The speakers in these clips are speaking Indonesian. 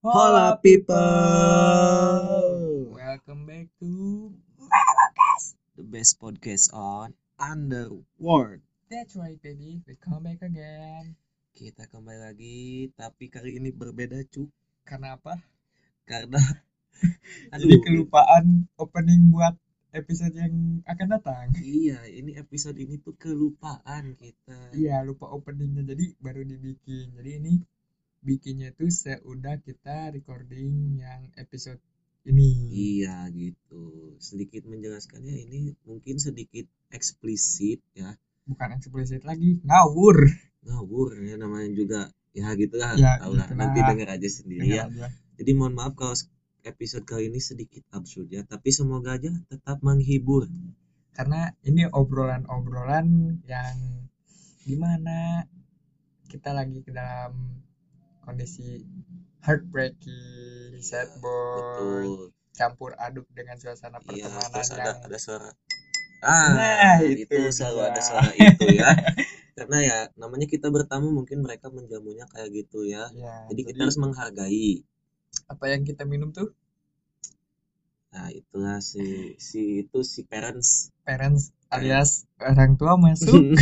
Hola people. Welcome back to The best podcast on Underworld. That's right baby, we come back again. Kita kembali lagi, tapi kali ini berbeda cu. Karena apa? Karena Jadi kelupaan opening buat episode yang akan datang. Iya, ini episode ini tuh kelupaan kita. Iya, lupa openingnya jadi baru dibikin. Jadi ini bikinnya tuh seudah kita recording yang episode ini. Iya gitu. Sedikit menjelaskannya ini mungkin sedikit eksplisit ya. Bukan eksplisit lagi, ngawur. Ngawur ya namanya juga ya gitu lah. Ya, Tahu lah. gitulah. Nanti denger aja sendiri ya. Aja. Jadi mohon maaf kalau episode kali ini sedikit absurd ya, tapi semoga aja tetap menghibur. Karena ini obrolan-obrolan yang gimana kita lagi ke dalam kondisi heartbreaking, sad boy, Betul. campur aduk dengan suasana Iya, pertemanan terus ada yang ada suara. Ah, Nah, itu, itu selalu ada suara itu ya. Karena ya namanya kita bertamu mungkin mereka menjamunya kayak gitu ya. ya, Jadi kita harus menghargai. apa yang kita minum tuh Nah, itulah si si itu si parents. parents alias orang tua masuk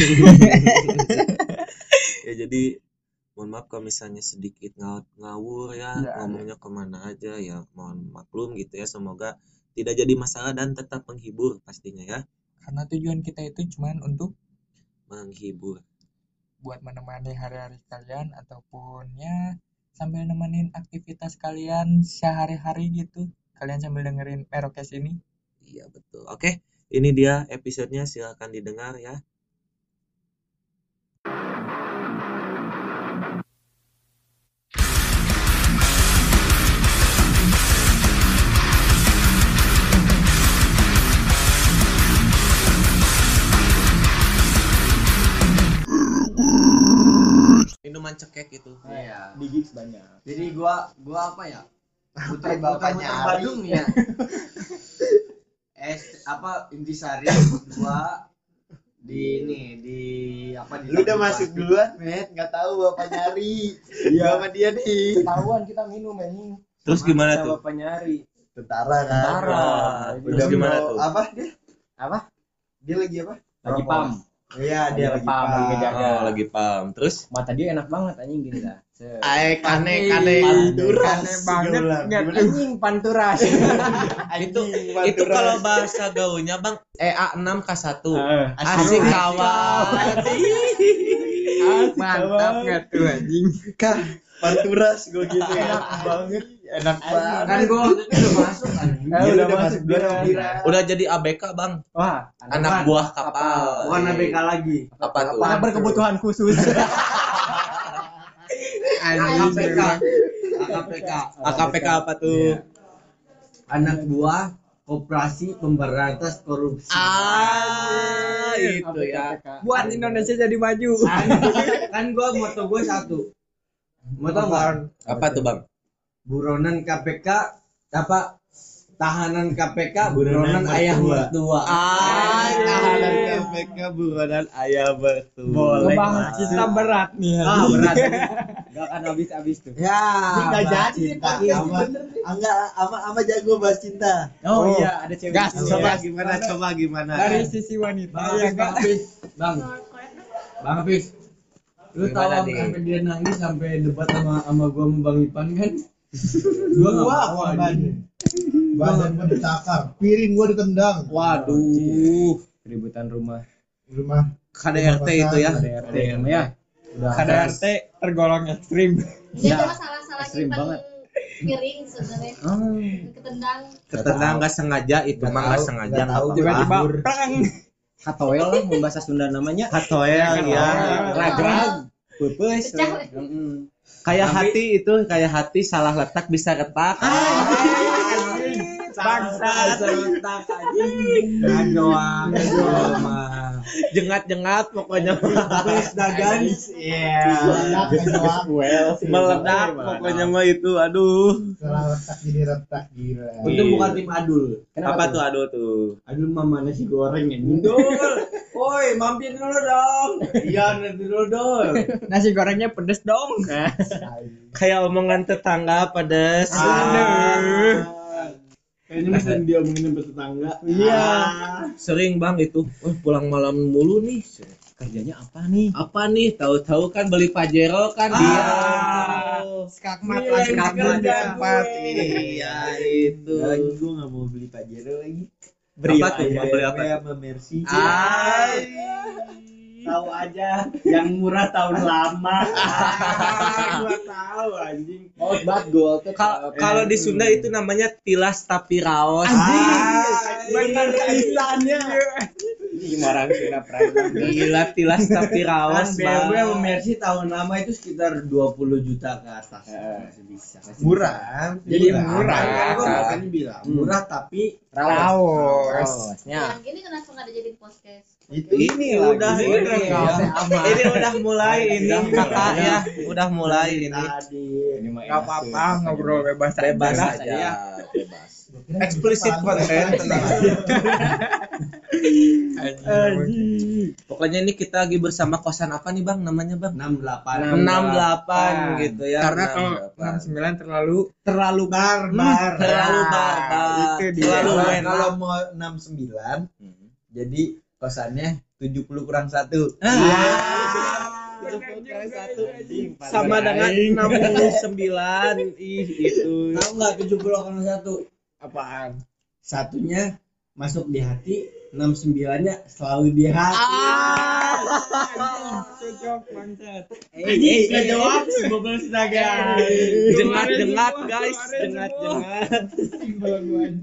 ya jadi mohon maaf kalau misalnya sedikit ngaw- ngawur ya, Ya, ngomongnya ke mana aja ya mohon maklum gitu ya semoga tidak jadi masalah dan tetap menghibur pastinya ya. Karena tujuan kita itu cuman untuk menghibur. Buat menemani hari-hari kalian ataupun ya sambil nemenin aktivitas kalian sehari-hari gitu. Kalian sambil dengerin Merokes ini. Iya betul. Oke ini dia episodenya silahkan didengar ya minuman cekek itu Iya. di gigs banyak Jadi gua gua apa ya? Putar bapaknya. Badung ya. Es apa intisari gua di ini di apa di lu udah masuk duluan met nggak tahu bapak nyari Iya. sama dia nih ketahuan kita minum anjing terus gimana tuh bapak nyari tentara kan Tentara. Terus udah gimana tuh? apa dia Apa? dia lagi apa lagi pam iya dia Lagi pam, pam. lagi ngejaga. oh lagi paham terus? Mata dia enak banget anjing gini dah. Set. Ae kane kane. Kane panturas banget, anjing panturas itu itu kalau bahasa gaulnya bang EA 6 K1 Eh, asik kawan. Mantap nggak tuh anjing? Kah panturas gue gitu. Enak banget enak banget. Kan waktu itu udah masuk kan. Udah udah masuk kira udah jadi ABK bang. Wah anak buah kapal. Bukan ABK lagi. apa tuh? Anak berkebutuhan khusus. AKPK. AKPK. AKPK apa tuh? Anak buah Koperasi Pemberantas Korupsi. ah itu ya. Buat Indonesia jadi maju. Kan, kan gua moto gua satu. Moto enggak? apa tuh bang buronan KPK apa? Tahanan KPK buronan, Buronan ayah mertua. mertua ah tahanan KPK buronan ayah bertu Boleh. bahas kita berat nih ah berat. Gak akan habis-habis tuh. Ya nggak jadi cinta. bener nih. Angga ama ama jago bahas cinta. oh, iya ada cewek Gas. Coba. Gimana coba gimana. dari sisi wanita. Bang ya bang Hafiz. Bang. Bang Hafiz. Lu tahu sampai dia nangis sampai debat sama sama gua sama bang Ipan kan gua Gua korban. anjing. Badan gua ditakar, piring gua ditendang. waduh. Keributan rumah. Rumah. KDRT itu ya? KDRT ya. KDRT tergolong ekstrim. Ya, salah-salah ekstrim banget. piring sebenarnya. Oh. ketendang. Ketendang nggak sengaja itu mah nggak sengaja nggak tahu. tiba-tiba perang katoel lah bahasa Sunda namanya. Katoel ya. ragrag pepes Pecah. Mm-mm. kayak hati itu kayak hati salah letak bisa retak. Bangsa serentak anjing. Dan doang mah jengat-jengat pokoknya Bes dagan. Iya. meledak pokoknya mah itu aduh Setelah retak jadi retak gila. Itu bukan tim adul. apa tuh aduh tuh Adul mah mana si goreng ini. Dul. Woi, mampir dulu dong. Iya, nanti dulu dul. Nasi gorengnya pedes dong. kayak omongan tetangga pedes Ah. Kayaknya mesti dia omongin sama tetangga. Iya. sering bang itu oh, pulang malam mulu nih Kerjanya apa nih? apa nih tahu-tahu kan beli pajero kan Ah. dia Skakmat Iya, lah yang skakmat di kerja tempat. gue. iya itu Lagi gue gak mau beli Pajero lagi. Beli apa tuh? Mau beli apa? Sama Mercy. Ay. Tahu aja yang murah tahun lama. gua tahu anjing. Oh, bat tuh. Kal- kalau di Sunda itu namanya tilas tapi raos Ah, bener tulisannya. Ini orang sudah pernah. gila tilas tapi Kan raos BMW Bang. sama Mercy tahun lama itu sekitar 20 juta ke atas. Eh, Masih bisa. masih Murah. Jadi Murah. murah. Makanya bilang murah tapi Raos. Yang gini kenapa nggak ada jadi podcast? Itu ini udah Ini ini udah ya. ini udah mulai ini kakak ya. udah mulai ini tadi. Ini mah Gak enak apa-apa ngobrol bebas bebas aja. aja. bebas. Eksplisit konten pokoknya ini kita lagi bersama kosan apa nih bang? Namanya bang? 68 68 gitu ya. Karena kalau 68. 69 terlalu terlalu barbar. terlalu barbar. Itu dia. terlalu Kalau- mau 69 jadi kosannya 70 kurang 1. sama dengan 69 ih itu Tahu nggak 70 orang satu? apaan? Satunya masuk di hati, 69-nya selalu di hati. Cocok bangsat. Eh, eh, jawab, bobol naga. jengat jengat guys jengat jengat jengat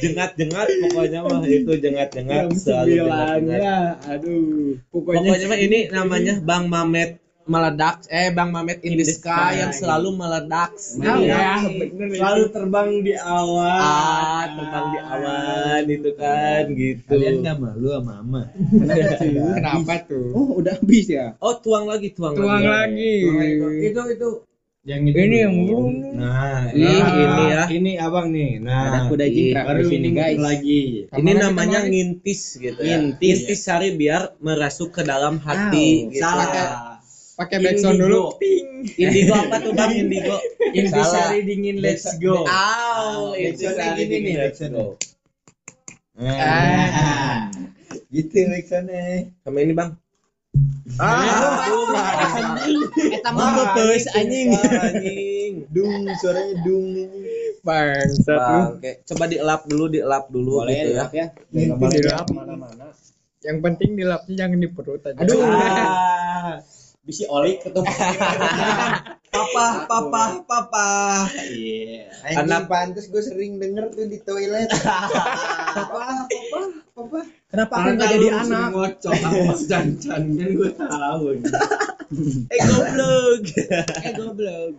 jengat pokoknya mah itu jengat jengat selalu jengat jengat aduh. pokoknya mah ini namanya Bang Mamet meledak eh Bang Mamet in the sky yang selalu meledak Nah, ya, bener. Selalu terbang di awan. ah tentang di awan itu kan gitu Kalian nggak malu sama mama? Kenapa tuh? Oh, udah habis ya? oh tuang lagi tuang, Tuang lagi. Itu itu Yang itu. Ini yang belum. Nah, Ih, nah, ini ya. Ini abang nih. Ada Nah, kuda jingkrak baru di sini, ini guys. lagi. ini namanya kemarin- ngintis gitu ya Ngintis. ngintis sari biar merasuk ke dalam hati Tahu. gitu. Salah. Pakai backsound dulu. Indigo. Ping. indigo apa tuh Bang indigo Intisari dingin let's go. Aw, Backsoundnya Intisari gini nih, let's go. Nah, gitu backsoundnya. sama ini Bang Ah, Eta mah bebeus anjing. anjing Dung, suaranya dung ini. bangsat kayak coba dielap dulu, dielap dulu Boleh gitu ya. ya. ya. Dilap. ke mana-mana. Yang penting dilapnya jangan di perut aja. Aduh. Ah, Bisi oli ketemu. papa, papa, papa. Iya. Anjing Anak- pantes gue sering denger tuh di toilet. Papa, papa, papa. Kenapa aku nggak jadi anak? Ngocok Mas Jancan kan gue tahu. Eh goblok. Eh goblok.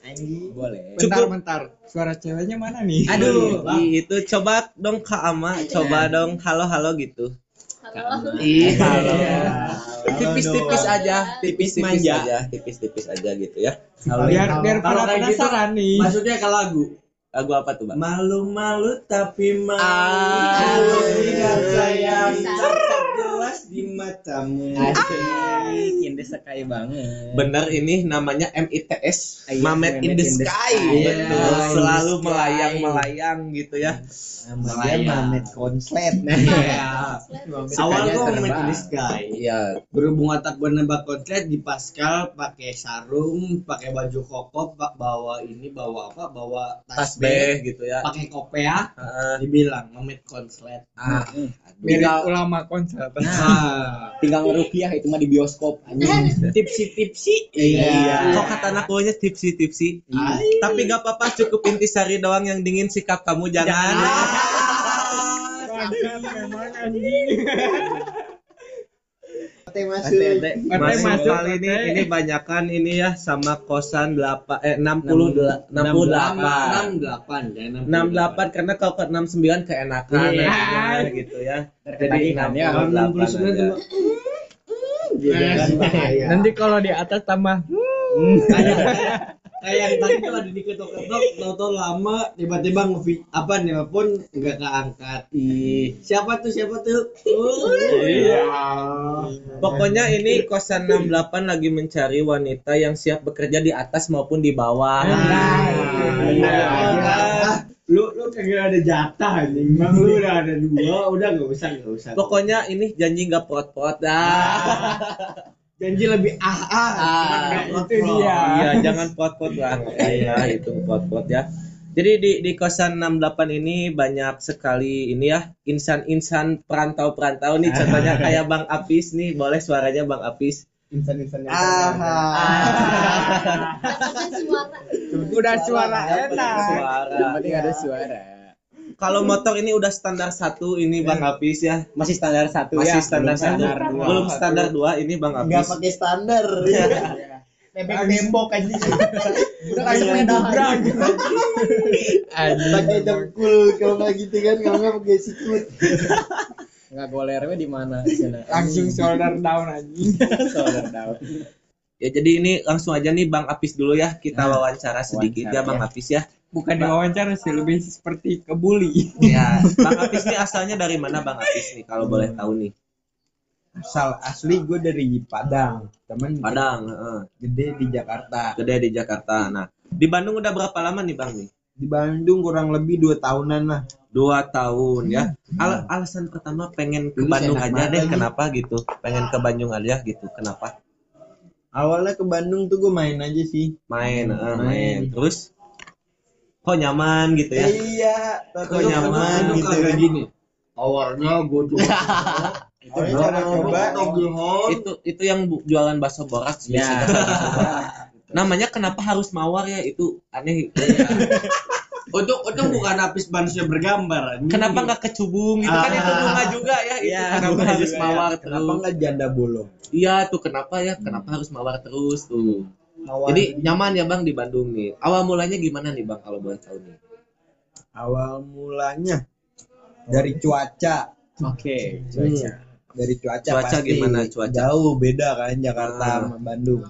Anjing. Boleh. Bentar, Cukup. bentar. Suara ceweknya mana nih? Aduh, itu coba dong Kak Ama, coba dong halo-halo gitu. Halo. Iya. Tipis-tipis aja, tipis-tipis Manja. aja, tipis-tipis aja gitu ya. Biar biar Kalau gitu, penasaran nih. Maksudnya ke lagu. Lagu apa tuh, Bang? Malu-malu tapi malu. Ah. Lihat saya Bisa. tak jelas di matamu. Asik. Ini sekai banget. Bener ini namanya MITS, Iya, Mamet in the Sky. Betul, in the selalu sky. melayang-melayang gitu ya. Nama dia Melayang. Mamet Konslet. Iya. Awal Sukanya gua terbang. in the sky. Iya, Berhubung otak gue nembak konslet di Pascal pakai sarung, pakai baju koko, pak bawa ini bawa apa? Bawa tas, tas B bag, gitu ya. pakai kopea, Heeh. dibilang memit konslet. Ah, Mirip ulama konser. Nah, Tinggal ngerupiah itu mah di bioskop anjing. tipsi-tipsi. Iya. Kok kata anak buahnya tipsi-tipsi? Ay. Tapi gak apa-apa cukup intisari doang yang dingin sikap kamu jangan. Memang anjing. Masuk. Mate Masuk masuk, kali ini ini banyakan ini ya sama kosan 8 eh 60 dela- 68. 68 ya 68 karena kalau ke 69 keenakan Iya. nantinya, gitu ya. Jadi Ketagihan ya. 68 69 aja. Jadi kan. Nanti kalau di atas tambah kayak kayak yang tadi tuh ada di ketok-ketok tahu-tahu lama tiba-tiba nge apa nelpon nggak keangkat Ih. siapa tuh siapa tuh Iya. Pokoknya ini kosan 68 lagi mencari wanita yang siap bekerja di atas maupun di bawah. Ah, lu lu kagak ada jatah anjing bang lu udah ada dua udah nggak usah nggak usah Pokoknya ini janji nggak pot-pot dah. Janji lebih ah ah, Ah, itu dia. Iya, jangan pot-pot lah. Iya, itu pot-pot ya. Jadi di di kosan 68 ini banyak sekali ini ya insan-insan perantau-perantau nih contohnya kayak Bang Apis nih boleh suaranya Bang Apis Insan-insan yang Maksudnya suara. Udah suara enak. suara Yang penting ada suara. Kalau motor ini udah standar satu ini Bang Apis ya Masih standar satu masih ya. standar belum satu standar dua. belum standar dua ini Bang Enggak Apis pakai standar. Nebeng tembok aja. Udah kayak sepeda. Pakai dengkul kalau nggak gitu kan kalau nggak pakai sikut. Enggak golernya di mana sana. Langsung shoulder down anjing. shoulder down. ya jadi ini langsung aja nih Bang Apis dulu ya kita Nah, wawancara sedikit ya wawancara, Bang ya. Apis ya Bukan diwawancara sih, lebih seperti kebuli. ya Bang Apis nih asalnya dari mana Bang Apis nih kalau boleh tahu nih? Asal asli gue dari Padang. Temen Padang heeh. gede di Jakarta. Gede di Jakarta. Nah di Bandung udah berapa lama nih Bang nih? Di Bandung kurang lebih dua tahunan lah. Dua tahun ya? Al- alasan pertama pengen ke Dulu Bandung aja deh lagi. kenapa gitu? Pengen ke Bandung aja gitu kenapa? Awalnya ke Bandung tuh gue main aja sih. Main eh, main. Main. terus kok nyaman gitu ya? Iya kok nyaman gitu kagak gini. Awalnya gue tuh itu cara coba. itu itu yang bu- jualan bakso borak Ya. namanya kenapa harus mawar ya? Itu aneh. Untuk untuk bukan habis manusia bergambar kenapa nggak kecubung? Gitu kan itu bunga juga ya. Itu Iya, kenapa bunga harus ya. mawar kenapa terus? nggak janda bolong? Iya tuh kenapa ya? Kenapa harus mawar terus tuh Mawar. jadi nyaman ya bang di Bandung nih. Awal mulanya gimana nih bang kalau boleh tahu nih? Awal mulanya dari cuaca. Oke. cuaca. Dari cuaca, Cuaca pasti gimana? Cuaca? jauh beda kan Jakarta Ah. sama Bandung.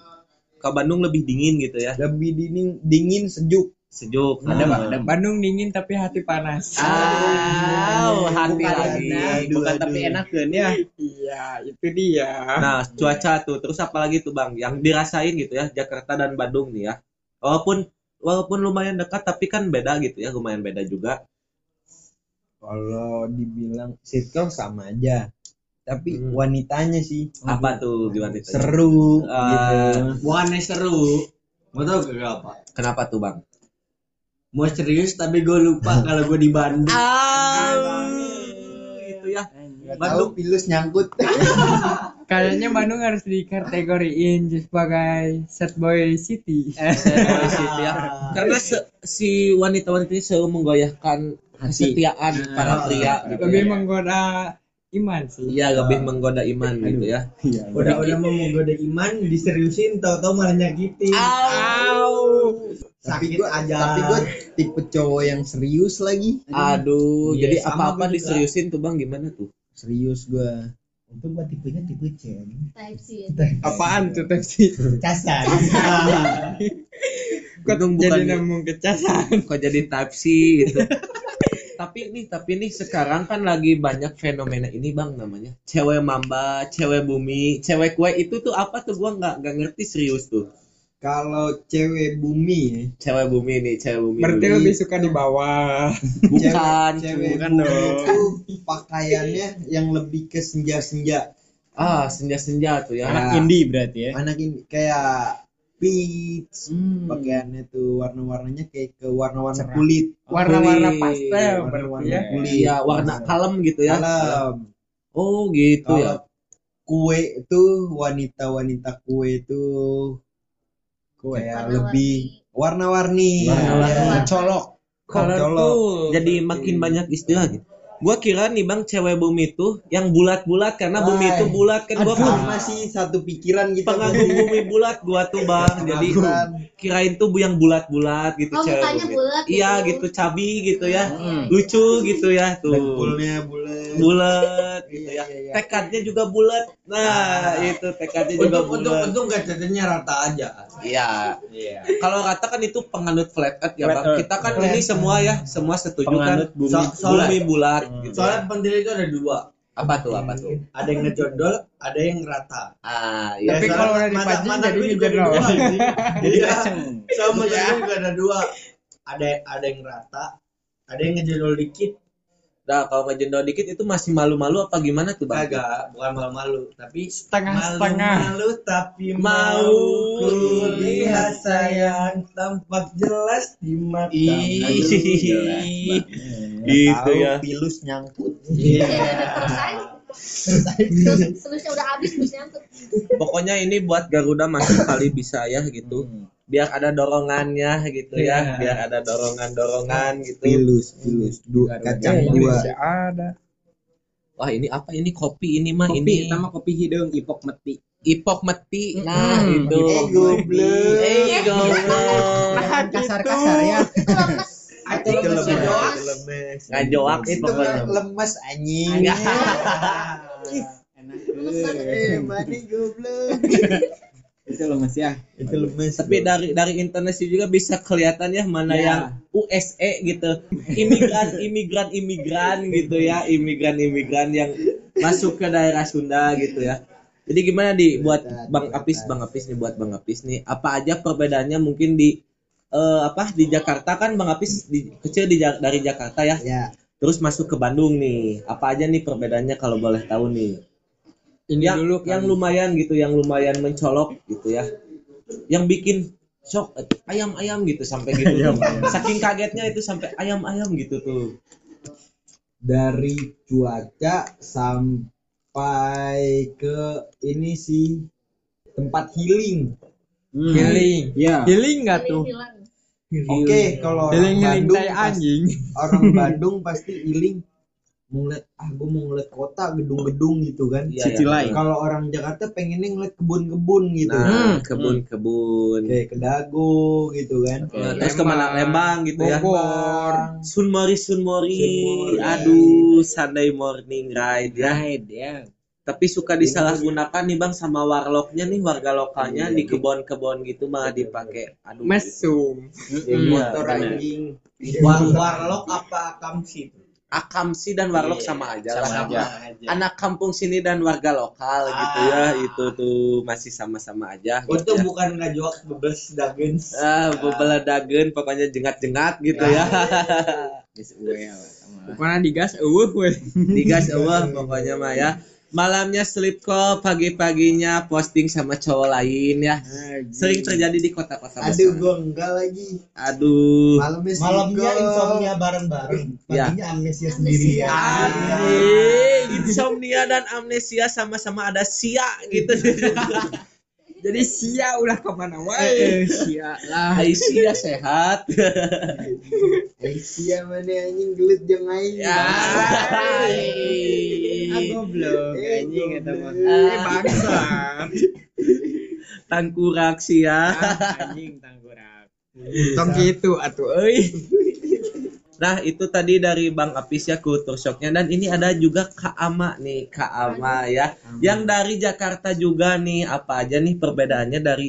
Ke Bandung lebih dingin gitu ya? Lebih dingin dingin sejuk sejuk Ada Nah. Pak, ada Bandung dingin tapi hati panas. Ah, hati Bukan lagi. enak, bukan Aduh, tapi enak kan ya. Iya, itu dia. Nah, cuaca tuh. Terus apa lagi tuh, Bang? Yang dirasain gitu ya, Jakarta dan Bandung nih ya. Walaupun walaupun lumayan dekat tapi kan beda gitu ya, lumayan beda juga. kalau dibilang circle sama aja tapi Hmm. wanitanya sih Apa tuh gimana seru Ah. gitu bukannya seru mau tau gak apa Kenapa tuh, Bang? Mau serius tapi gue lupa kalau gue di Bandung Ah, itu ya. Bandung. tahu pilus nyangkut Kayaknya Bandung harus dikategoriin sebagai sad boy city. Situ ya. Karena se- si wanita-wanita ini selalu menggoyahkan kesetiaan para pria gitu Lebih ya. menggoda iman sih. Iya, lebih menggoda iman gitu ya. udah udah mau menggoda iman diseriusin tahu-tahu malah nyakitin tapi sakit gue aja tapi gue tipe cowok yang serius lagi Aduh, Iya, jadi apa-apa gua juga. diseriusin tuh, Bang, gimana tuh? serius gue untung gue tipenya tipe C Type C ya. Apaan tuh taksi? casan Kok jadi nemu kecasan? kok jadi type C gitu. tapi nih, tapi nih sekarang kan lagi banyak fenomena ini bang namanya cewek mamba, cewek bumi, cewek kue itu tuh apa tuh gua nggak nggak ngerti serius tuh. Kalau cewek bumi ya, Cewek bumi nih, cewek bumi. Berarti dulu. lebih suka di bawah. bukan, cewek bukan bumi dong. itu pakaiannya yang lebih ke senja-senja Ah, senja-senja tuh ya. Anak indie berarti ya. anak ini kayak peach Hmm. pakaiannya tuh warna-warnanya kayak ke warna-warna kulit Warna-warna Kulit. pastel Warna-warna berarti ya. kulit Iya, warna kalem gitu ya. Kalem. Oh, gitu kalau ya. kue itu wanita-wanita kue itu kayak Warna-warni. lebih warna-warni Warna-warni. Ya, colok Colorful. colok Jadi makin banyak istilah gitu. Gua kira nih bang cewek bumi itu yang bulat-bulat karena bumi Wah. itu bulat kan gua Aduh, masih satu pikiran gitu. pengagum bumi bulat gua tuh bang jadi kirain tuh yang bulat-bulat gitu Oh, cewek bumi. bulat iya gitu. gitu cabi gitu ya Hmm. lucu gitu ya tuh Dengkulnya bulat. bulat gitu Iya, ya iya, iya. tekadnya juga bulat nah itu tekadnya juga Untuk untuk bulat untuk kacanya rata aja. iya Iya. kalau rata kan itu penganut flat earth ya bang kita kan ini semua ya semua setuju kan bumi bumi bulat gitu Soalnya pentil itu ada dua. apa tuh apa tuh Ada yang ngejondol, ada yang rata. ah iya Tapi Ya, kalau udah mana- dipancing mana jadi gue juga ada ngejondol. dua. Jadi ya, Kenceng. sama saya juga ada dua. Ada ada yang rata, ada yang ngejondol dikit. Nah, kalau ngejendol dikit itu masih malu-malu apa gimana tuh bang? Kagak, bukan malu-malu, tapi Setengah-setengah. malu-malu tapi Mau. kulihat sayang tampak jelas di mata. Ih, gitu ya. Pilus nyangkut. Iya. terus aja terus terusnya udah habis terus nyangkut Pokoknya ini buat Garuda masuk kali bisa ya gitu. Biar ada dorongannya gitu ya, biar ada dorongan-dorongan gitu. Pilus, pilus. Dua kacang dua. Ada. Wah, ini apa ini kopi ini mah Kopi, ini sama kopi hidung, ipok meti. ipok meti. Nah, Mm. itu. Eh, goblok. Eh, goblok. Nah, Kasar-kasar ya. Itu lemes lemes. lemes. lemes. Ngajoak Itu pokoknya. lemes anjing. Enak. Eh, mana goblok. Itu lemes ya. Itu lemes. Tapi dari dari internet sih juga bisa kelihatan ya mana Ya. yang USE gitu. Imigran, imigran, imigran gitu ya, imigran, imigran yang masuk ke daerah Sunda gitu ya. Jadi gimana di buat Bang Apis, Bang Apis nih buat Bang Apis nih, apa aja perbedaannya mungkin di eh, apa di Jakarta kan Bang Apis di, kecil di dari Jakarta ya, Ya. terus masuk ke Bandung nih. Apa aja nih perbedaannya kalau boleh tahu nih? Ini yang dulu yang kali. lumayan gitu yang lumayan mencolok gitu ya yang bikin shock ayam ayam gitu sampai gitu tuh. saking kagetnya itu sampai ayam ayam gitu tuh Dari cuaca sampai ke ini sih tempat healing. healing. Iya. Healing enggak tuh? hilang Oke, kalau orang Bandung anjing. orang Bandung pasti healing mau ngeliat ah gue mau ngeliat kota gedung-gedung gitu kan. Iya, iya. Light. Kalau orang Jakarta pengennya ngeliat kebun-kebun gitu. nah kebun kebun Kayak ke Dago gitu kan. Nah, terus ke mana Lembang gitu ya Bogor. Sunmori Sunmori Sunmori. aduh Sunday morning ride ya Right, ya. Tapi suka disalahgunakan nih bang sama warlocknya nih warga lokalnya Iya, di kebon-kebon gitu malah dipakai aduh Mesum. Iya, motor anjing. War warlock apa akamsi? akamsi dan warlock Iya, sama aja Sama lah aja. anak kampung sini dan warga lokal gitu ya itu tuh masih sama-sama aja gitu Itu ya. bukan ngajak bebas dagens. ah bebela dagen pokoknya jengat-jengat gitu ya gue ya. Pokoknya digas eueuh we. digas Allah pokoknya mah ya malamnya sleep call pagi-paginya posting sama cowok lain ya sering terjadi di kota-kota Aduh, besar gua enggak lagi. aduh Malamnya Malamnya insomnia bareng-bareng, Ya. paginya amnesia Amnesia. sendirian. Anjing, insomnia dan amnesia sama-sama ada sia gitu Jadi sia ulah ke mana wae. Sia lah. Aisyah sehat Aisyah mana anjing gelut jeung aing. ya Ah, goblok. Eh, Anjing kata mah. Eh bangsa. tangkurak sia Ah, Anjing tanggurak. Tong gitu atuh euy. Nah itu tadi dari Bang Apis ya kultur shocknya. Dan ini ada juga Kak Ama nih Kak Ama ya. Yang dari Jakarta juga nih apa aja nih perbedaannya dari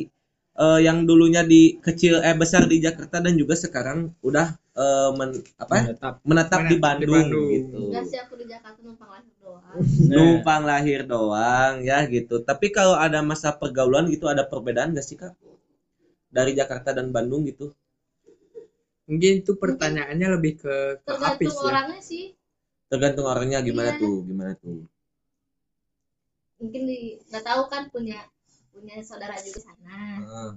eh, yang dulunya di kecil eh besar di Jakarta dan juga sekarang udah eh, men- apa? Menetap. menetap Menetap di di Bandung, Bandung. gitu. Enggak sih aku di Jakarta numpang lahir doang. Numpang lahir doang ya gitu. Tapi kalau ada masa pergaulan gitu ada perbedaan gak sih Kak? Dari Jakarta dan Bandung gitu Mungkin itu pertanyaannya lebih ke ke tergantung ya. orangnya sih tergantung orangnya gimana Iya. tuh gimana tuh mungkin di nggak tahu kan punya punya saudara juga sana Ah.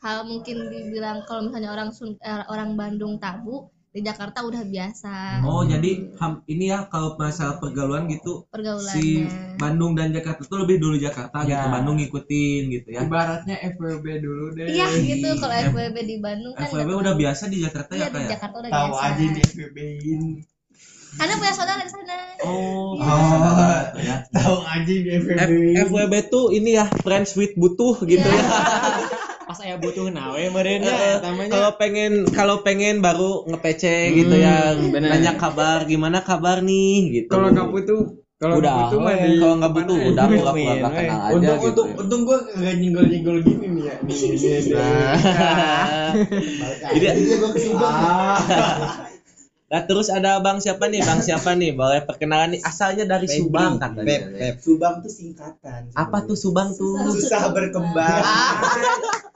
kalau mungkin dibilang kalau misalnya orang Sun- eh, orang Bandung tabu di Jakarta udah biasa Oh jadi ham- ini ya kalau masalah pergaulan gitu pergaulannya si Bandung dan Jakarta tuh lebih dulu Jakarta gitu Ya. Bandung ngikutin gitu ya. Ibaratnya FWB dulu deh. iya gitu kalau FWB di Bandung kan FWB udah biasa di Jakarta iya ya di kayak. Jakarta udah Tahu biasa aja di FBB-in. karena punya saudara di sana Oh. Iya. Tahu anjing di F- FWB. FWB tuh ini ya friends with butuh gitu ya. Pas saya butuh nawe meureun Eh, ya namanya. kalau pengen kalau pengen baru nge-PC gitu ya bener. nanya kabar gimana kabar nih gitu Kalau nggak butuh, kalau Udah, nggak butuh mah di kalau nggak butuh mana udah Win, nggak win. kenal aja Untung gitu untung ya. untung gua kagak nyenggol-nyenggol gini nih ya. Nih, nih, nih. Jadi Jadi gua kesubang. nah terus ada bang siapa nih bang siapa nih boleh perkenalan nih asalnya dari Subang katanya Pep, Pep. Subang tuh singkatan. apa tuh Subang tuh Susah berkembang.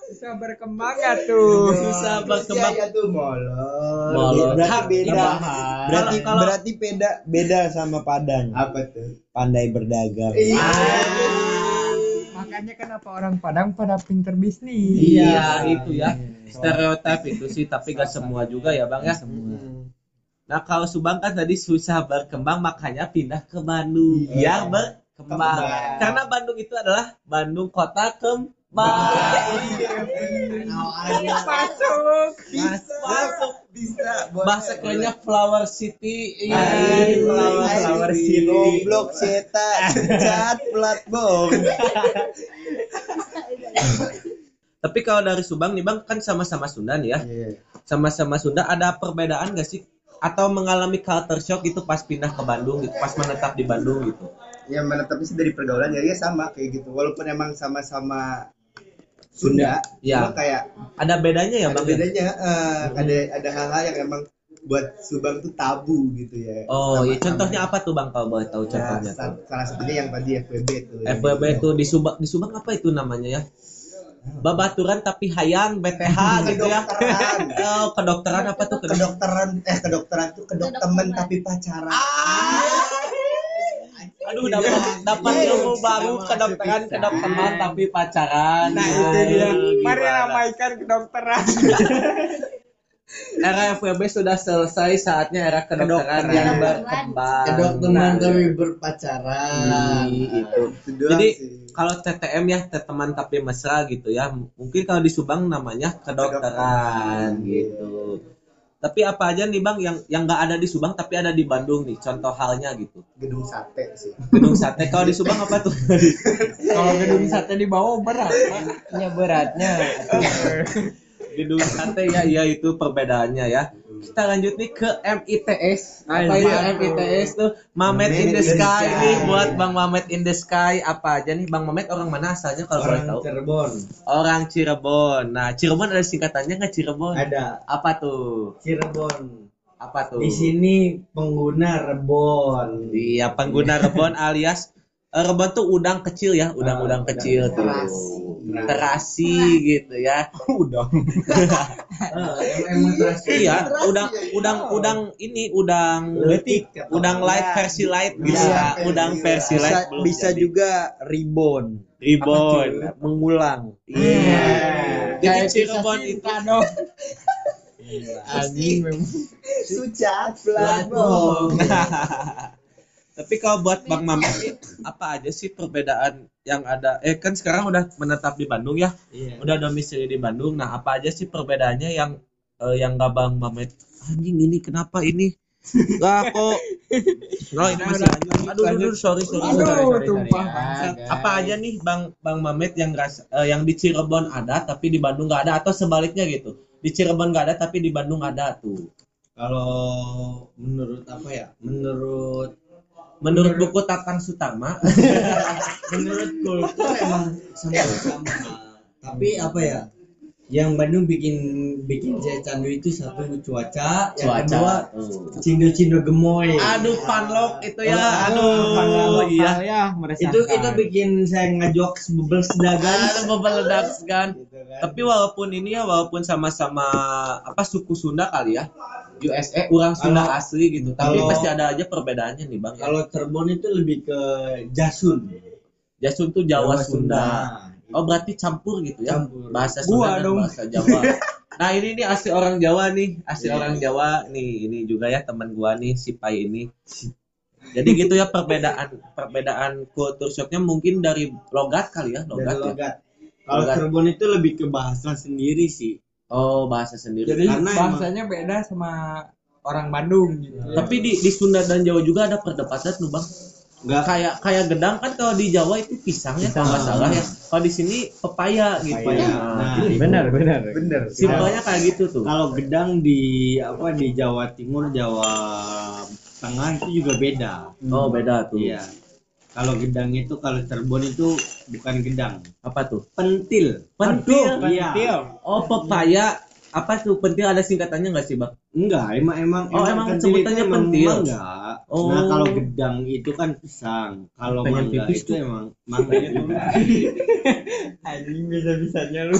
Bisa berkembang nggak tuh? susah berkembang Ya tuh molor. Molor. Berarti Ha, beda. Berarti Kalau- berarti beda beda sama Padang. Apa tuh? Pandai berdagang. Iya. Makanya kenapa orang Padang pada pinter bisnis? iya itu ya stereotip itu sih tapi gak semua juga ya bang ya nah kalau Subang kan tadi susah berkembang makanya pindah ke Bandung. Biar berkembang. Kembang. karena Bandung itu adalah Bandung kota kembang Masuk. masuk. Bisa. bahasa kerennya flower city. Iya flower, flower city. Goblok seta, cat plat bom. tapi kalau dari Subang nih bang kan sama-sama Sunda nih ya. Iya. sama-sama Sunda ada perbedaan gak sih atau mengalami culture shock itu pas pindah ke Bandung gitu pas menetap di Bandung gitu Ya menetapnya sih dari pergaulan ya, ya sama kayak gitu. Walaupun emang sama-sama Sunda, Iya. cuma kayak ada bedanya ya ada bang ya? bedanya. eh, ada ada hal-hal yang emang buat Subang tuh tabu gitu ya. Oh, Sama- iya contohnya apa tuh Bang kalau boleh tahu Ya, contohnya tuh? sa- salah satunya yang tadi FWB tuh. yang FWB itu di Subang di Subang apa itu namanya ya? Babaturan tapi hayang BTH gitu ya. Kedokteran. Oh, kedokteran apa tuh kedokteran? kedokteran eh kedokteran tuh kedok Kedok temen temen. tapi pacaran. Aduh dapat dapat ilmu baru kedokteran kedok teman tapi pacaran. Nah itu dia. Mari ramaikan kedokteran. Era FWB sudah selesai saatnya era kedokteran Kedokteran. yang berkembang. Kedok teman Nah, tapi berpacaran. Ih, itu. Jadi sih. Kalau TTM ya teman tapi mesra gitu ya. Mungkin kalau di Subang namanya kedokteran gitu. Tapi apa aja nih Bang yang yang nggak ada di Subang tapi ada di Bandung nih contoh halnya gitu. gedung sate sih. Gedung sate kalau di Subang apa tuh? Kalau gedung sate di bawah berat. Ya beratnya. Gedung sate ya iya itu perbedaannya ya. Kita lanjut nih ke MITS. Apa Ayo. itu MITS tuh? Mamet in the Sky nih buat Bang Mamet in the Sky apa aja nih Bang Mamet orang mana asalnya kalau boleh tahu? Cirebon. Orang Cirebon. Nah, Cirebon ada singkatannya nggak Cirebon? Ada Apa tuh? Cirebon. Apa tuh? Di sini pengguna rebon. Iya, pengguna rebon alias eh, rebon tuh udang kecil ya, udang-udang Ah, kecil tuh. Terasi. Terasi gitu ya. Ah, emang terasi. Iya, udang udang udang ini udang Letik. udang light versi light bisa, Iya, udang iya. versi Bisa, light bisa juga ribon, Ribon. mengulang. Iya. Jadi Cirebon itu. Anjing memang. Sucat Plat bom. Tapi kalau buat Bang Mamet nih, apa aja sih perbedaan yang ada? Eh kan sekarang udah menetap di Bandung ya, Iya. udah domisili di Bandung. Nah apa aja sih perbedaannya yang eh, yang gak Bang Mamet? Anjing ini kenapa ini? Gak kok. Oh ini masih lanjut. Aduh, aduh, aduh, sorry, sorry. Aduh, sorry. tumpah. Apa aja nih Bang Bang Mamet yang ras- eh, yang di Cirebon ada tapi di Bandung gak ada atau sebaliknya gitu? Di Cirebon gak ada tapi di Bandung ada tuh. Kalau menurut apa ya? Menurut Menurut buku Tatang Sutama, menurut kultur emang sama-sama. Tapi apa ya? Yang Bandung bikin bikin saya candu itu satu cuaca, yang kedua cuaca. tuh. cindo-cindo gemoy. Aduh, panlok itu ya. Aduh, Aduh, iya. ya itu itu bikin saya ngejok bebel sedagan. Aduh, membeledak kan. Gitu kan. Tapi walaupun ini ya, walaupun sama-sama apa suku Sunda kali ya, USA orang Sunda Kalau- asli gitu. Tapi kalau- pasti ada aja perbedaannya nih bang. Ya. Kalau Cirebon itu lebih ke Jasun. Jasun tuh Jawa, Jawa Sunda. Sunda. Oh berarti campur gitu ya? Campur. Bahasa Sunda dan dong. bahasa Jawa. nah ini nih asli orang Jawa nih, asli Iya. orang Jawa nih. Ini juga ya teman gua nih si Pai ini. Jadi gitu ya perbedaan perbedaan kultur shocknya mungkin dari logat kali ya Dari logat ya. logat. Kalau. Cirebon itu lebih ke bahasa sendiri sih. Oh bahasa sendiri. Jadi Karena emang- bahasanya beda sama orang Bandung gitu ya. Tapi di di Sunda dan Jawa juga ada perdebatan tuh bang. Enggak Kayak kayak gedang kan kalau di Jawa itu pisang ya kalau nggak salah ya. Kalau di sini pepaya gitu. Pepaya. Nah, Nah, Benar, benar. Bener. simpelnya kayak gitu tuh. kalau gedang di apa di Jawa Timur, Jawa Tengah itu juga beda. Oh beda tuh. Iya. Kalau gedang itu kalau Cirebon itu bukan gedang, Apa tuh? pentil. Pentil. Iya. Oh pepaya. Apa tuh pentil ada singkatannya nggak sih bang? Enggak, emang emang Oh, emang pentil sebutannya emang pentil? Mangga. Oh. Nah, kalau gedang itu kan pisang. Kalau mangga pipis itu tuh. emang mangga itu. anjing bisa-bisanya lu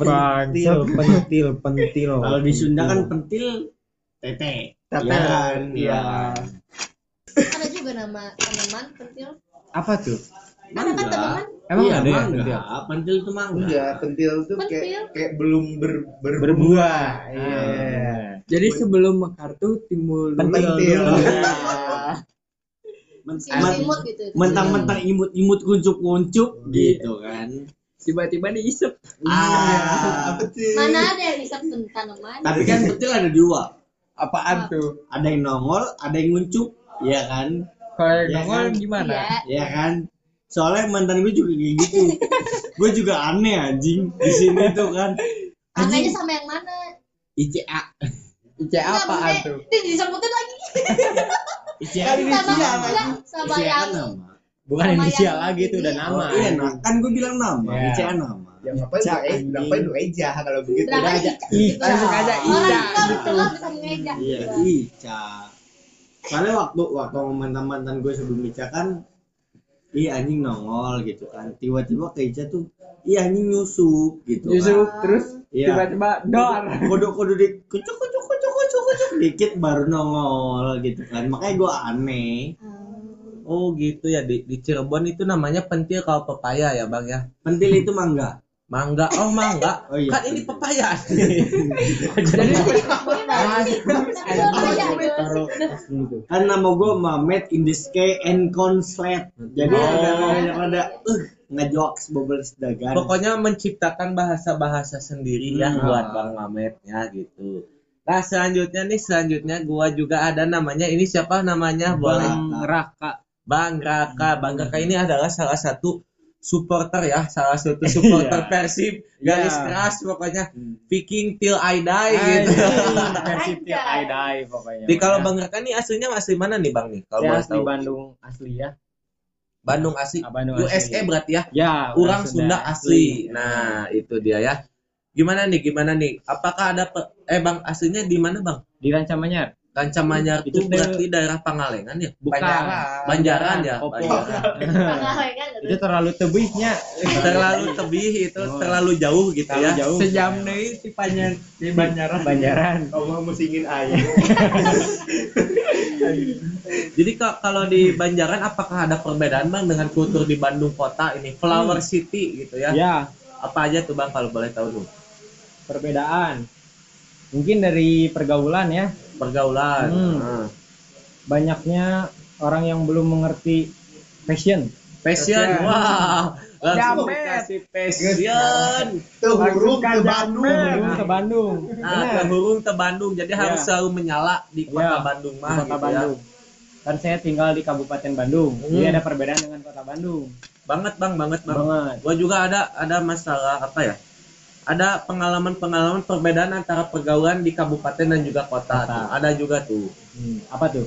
Pentil, pentil, pentil. kalau di Sunda kan pentil tete. Tete. Iya kan? Iya. ada juga nama tanaman pentil Apa tuh? ada kan tanaman Emang iya, ada ya mangga. pentil? Pentil itu mangga. Iya, pentil tuh Pentil. kayak kayak belum ber, berbuah. Berbuah. Iya. Ah. jadi sebelum mekar tuh timbul dulu Pentil. Ya. Men- si men- imut gitu Mentang-mentang imut-imut kuncup-kuncup gitu kan. tiba-tiba diisep Ah. Apa sih? mana ada yang bisa tanaman Tapi kan pentil ada dua. apaan tuh Ada yang nongol, ada yang nguncup. Iya kan? kalau yang Iya nongol kan? gimana Iya. Iya kan? Soalnya mantan gue juga kayak gitu. gue juga aneh anjing di sini tuh kan. Makanya sama yang mana? ICA. ICA apaan Bunda. tuh Ini disebutin lagi. ICA inisial enggak, lagi. sama ICA yang kan nama. Bukan Sama inisial yang lagi itu udah ini. nama. Oh, iya, nah, kan gue bilang nama. Ya. ICA nama. Ya ngapain lu ngapain lu eja kalau begitu? Udah aja? Ih, langsung aja Orang Ica gitu. Iya, ICA. Soalnya waktu waktu mantan mantan gue sebelum ICA kan Iya anjing nongol gitu kan tiba-tiba ke Ica tuh iya anjing nyusup gitu Yusuf kan. terus Iya. tiba-tiba dor Kudu-kudu di kucuk kucuk kucuk kucuk kucuk dikit baru nongol gitu kan makanya gue aneh Oh gitu ya di, di Cirebon itu namanya pentil kalau pepaya ya bang ya. pentil itu mangga Mangga, oh mangga. Oh, iya. Kan ini pepaya. jadi kan nama gue Mamet in the sky and conslet jadi Oh. ada ada ada uh ngejokes bubbles dagan Pokoknya menciptakan bahasa-bahasa sendiri ya Hmm. buat Bang Mamet ya gitu. Nah selanjutnya nih selanjutnya gua juga ada namanya ini siapa namanya Bang Raka. Bang Raka. Bang Raka ini adalah salah satu supporter ya, salah satu supporter Iya. Persib garis Iya. keras pokoknya Viking till I die gitu. Versi tiap I die pokoknya. Di kalau Ya. Bang Raka nih aslinya asli mana nih Bang nih? Kalau boleh asli tahu. Bandung asli ya. Bandung asli. Ah, Bandung USA asli. berarti ya. Ya, Orang Sunda asli. Nah, itu dia ya. Gimana nih? Gimana nih? Apakah ada pe- eh Bang aslinya di mana Bang? Di Rancamanyar. Kancamanyar Itu itu berarti daerah Pangalengan ya? Bukan. Banjaran, Banjaran ya. Banjaran. Itu terlalu tebihnya. Terlalu tebih itu terlalu jauh gitu Terlalu ya. jauh. sejam deh tipanya di Banjaran Banjaran. Allah musingin ayah. Jadi ka- kalau di Banjaran apakah ada perbedaan Bang dengan kultur di Bandung kota ini? Flower City gitu ya. Ya, Apa aja tuh Bang kalau boleh tahu dulu? perbedaan. Mungkin dari pergaulan ya. Pergaulan. Hmm. Nah. Banyaknya orang yang belum mengerti fashion. Fashion, wah. Langsung Jamet. dikasih huruf ke Bandung. Belum ke Bandung. Nah, Benar. ke Hurung ke Bandung. Jadi harus Ya. selalu menyala di kota Ya, Bandung mah kota gitu ya. Bandung. Kan saya tinggal di Kabupaten Bandung. Hmm. Jadi ada perbedaan dengan kota Bandung. Banget Bang, banget Bang. Banget. Gua juga ada ada masalah apa ya? Ada pengalaman-pengalaman perbedaan antara pergaulan di kabupaten dan juga kota. Kota. tuh. Ada juga tuh. Hmm, Apa tuh?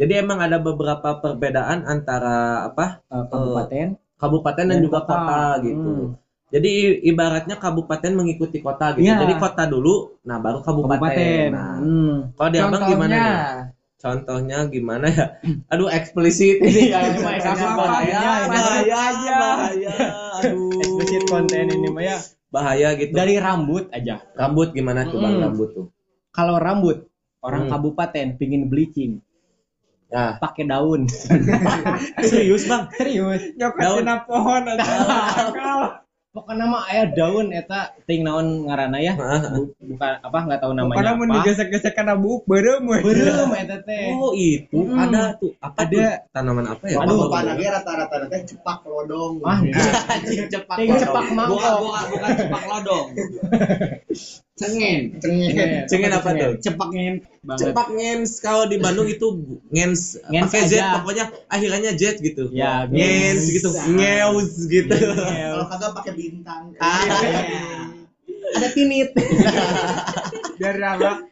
Jadi emang ada beberapa perbedaan antara apa? Eh, kabupaten. Kabupaten dan, Dan juga kota. kota, gitu. Hmm. Jadi ibaratnya kabupaten mengikuti kota gitu. Iya. Jadi kota dulu, nah baru kabupaten. Kabupaten. Nah, Hmm. kalau di Abang gimana contohnya nih? Contohnya gimana ya? Aduh eksplisit ini. Iya, cuma eksplisit bahaya, bahaya, bahaya, bahaya. Aduh. Eksplisit konten ini mah ya. Bahaya gitu. Dari rambut aja. rambut gimana tuh bang Mm. rambut tuh? Kalau rambut orang Hmm. kabupaten pingin bleaching Ya. pakai daun. Serius bang? Serius. nyokotin pohon aja Pokoknya mah aya daun eta ting naon ngaranna ya. Bukan apa nggak tahu pokoknya namanya mau apa. digesek-gesek karena buk berem. Berem eta teh. Oh itu Mm. ada tuh apa Ada. tuh? tanaman apa ya? Aduh. Lagi rata-rata teh cepak lodong. Ah, cepak Ting cepak mangkok. bukan bukan cepak lodong Cengen. Cengen. Cengen apa tuh? Cepak ngen. Banget. Cepak ngens kalau di Bandung itu ngens Ngens pakai Z pokoknya akhirnya Z gitu. Ya, ngens gitu, ngeus gitu. Kalau kagak pakai bintang. Ah, Ada tinit. Biar apa?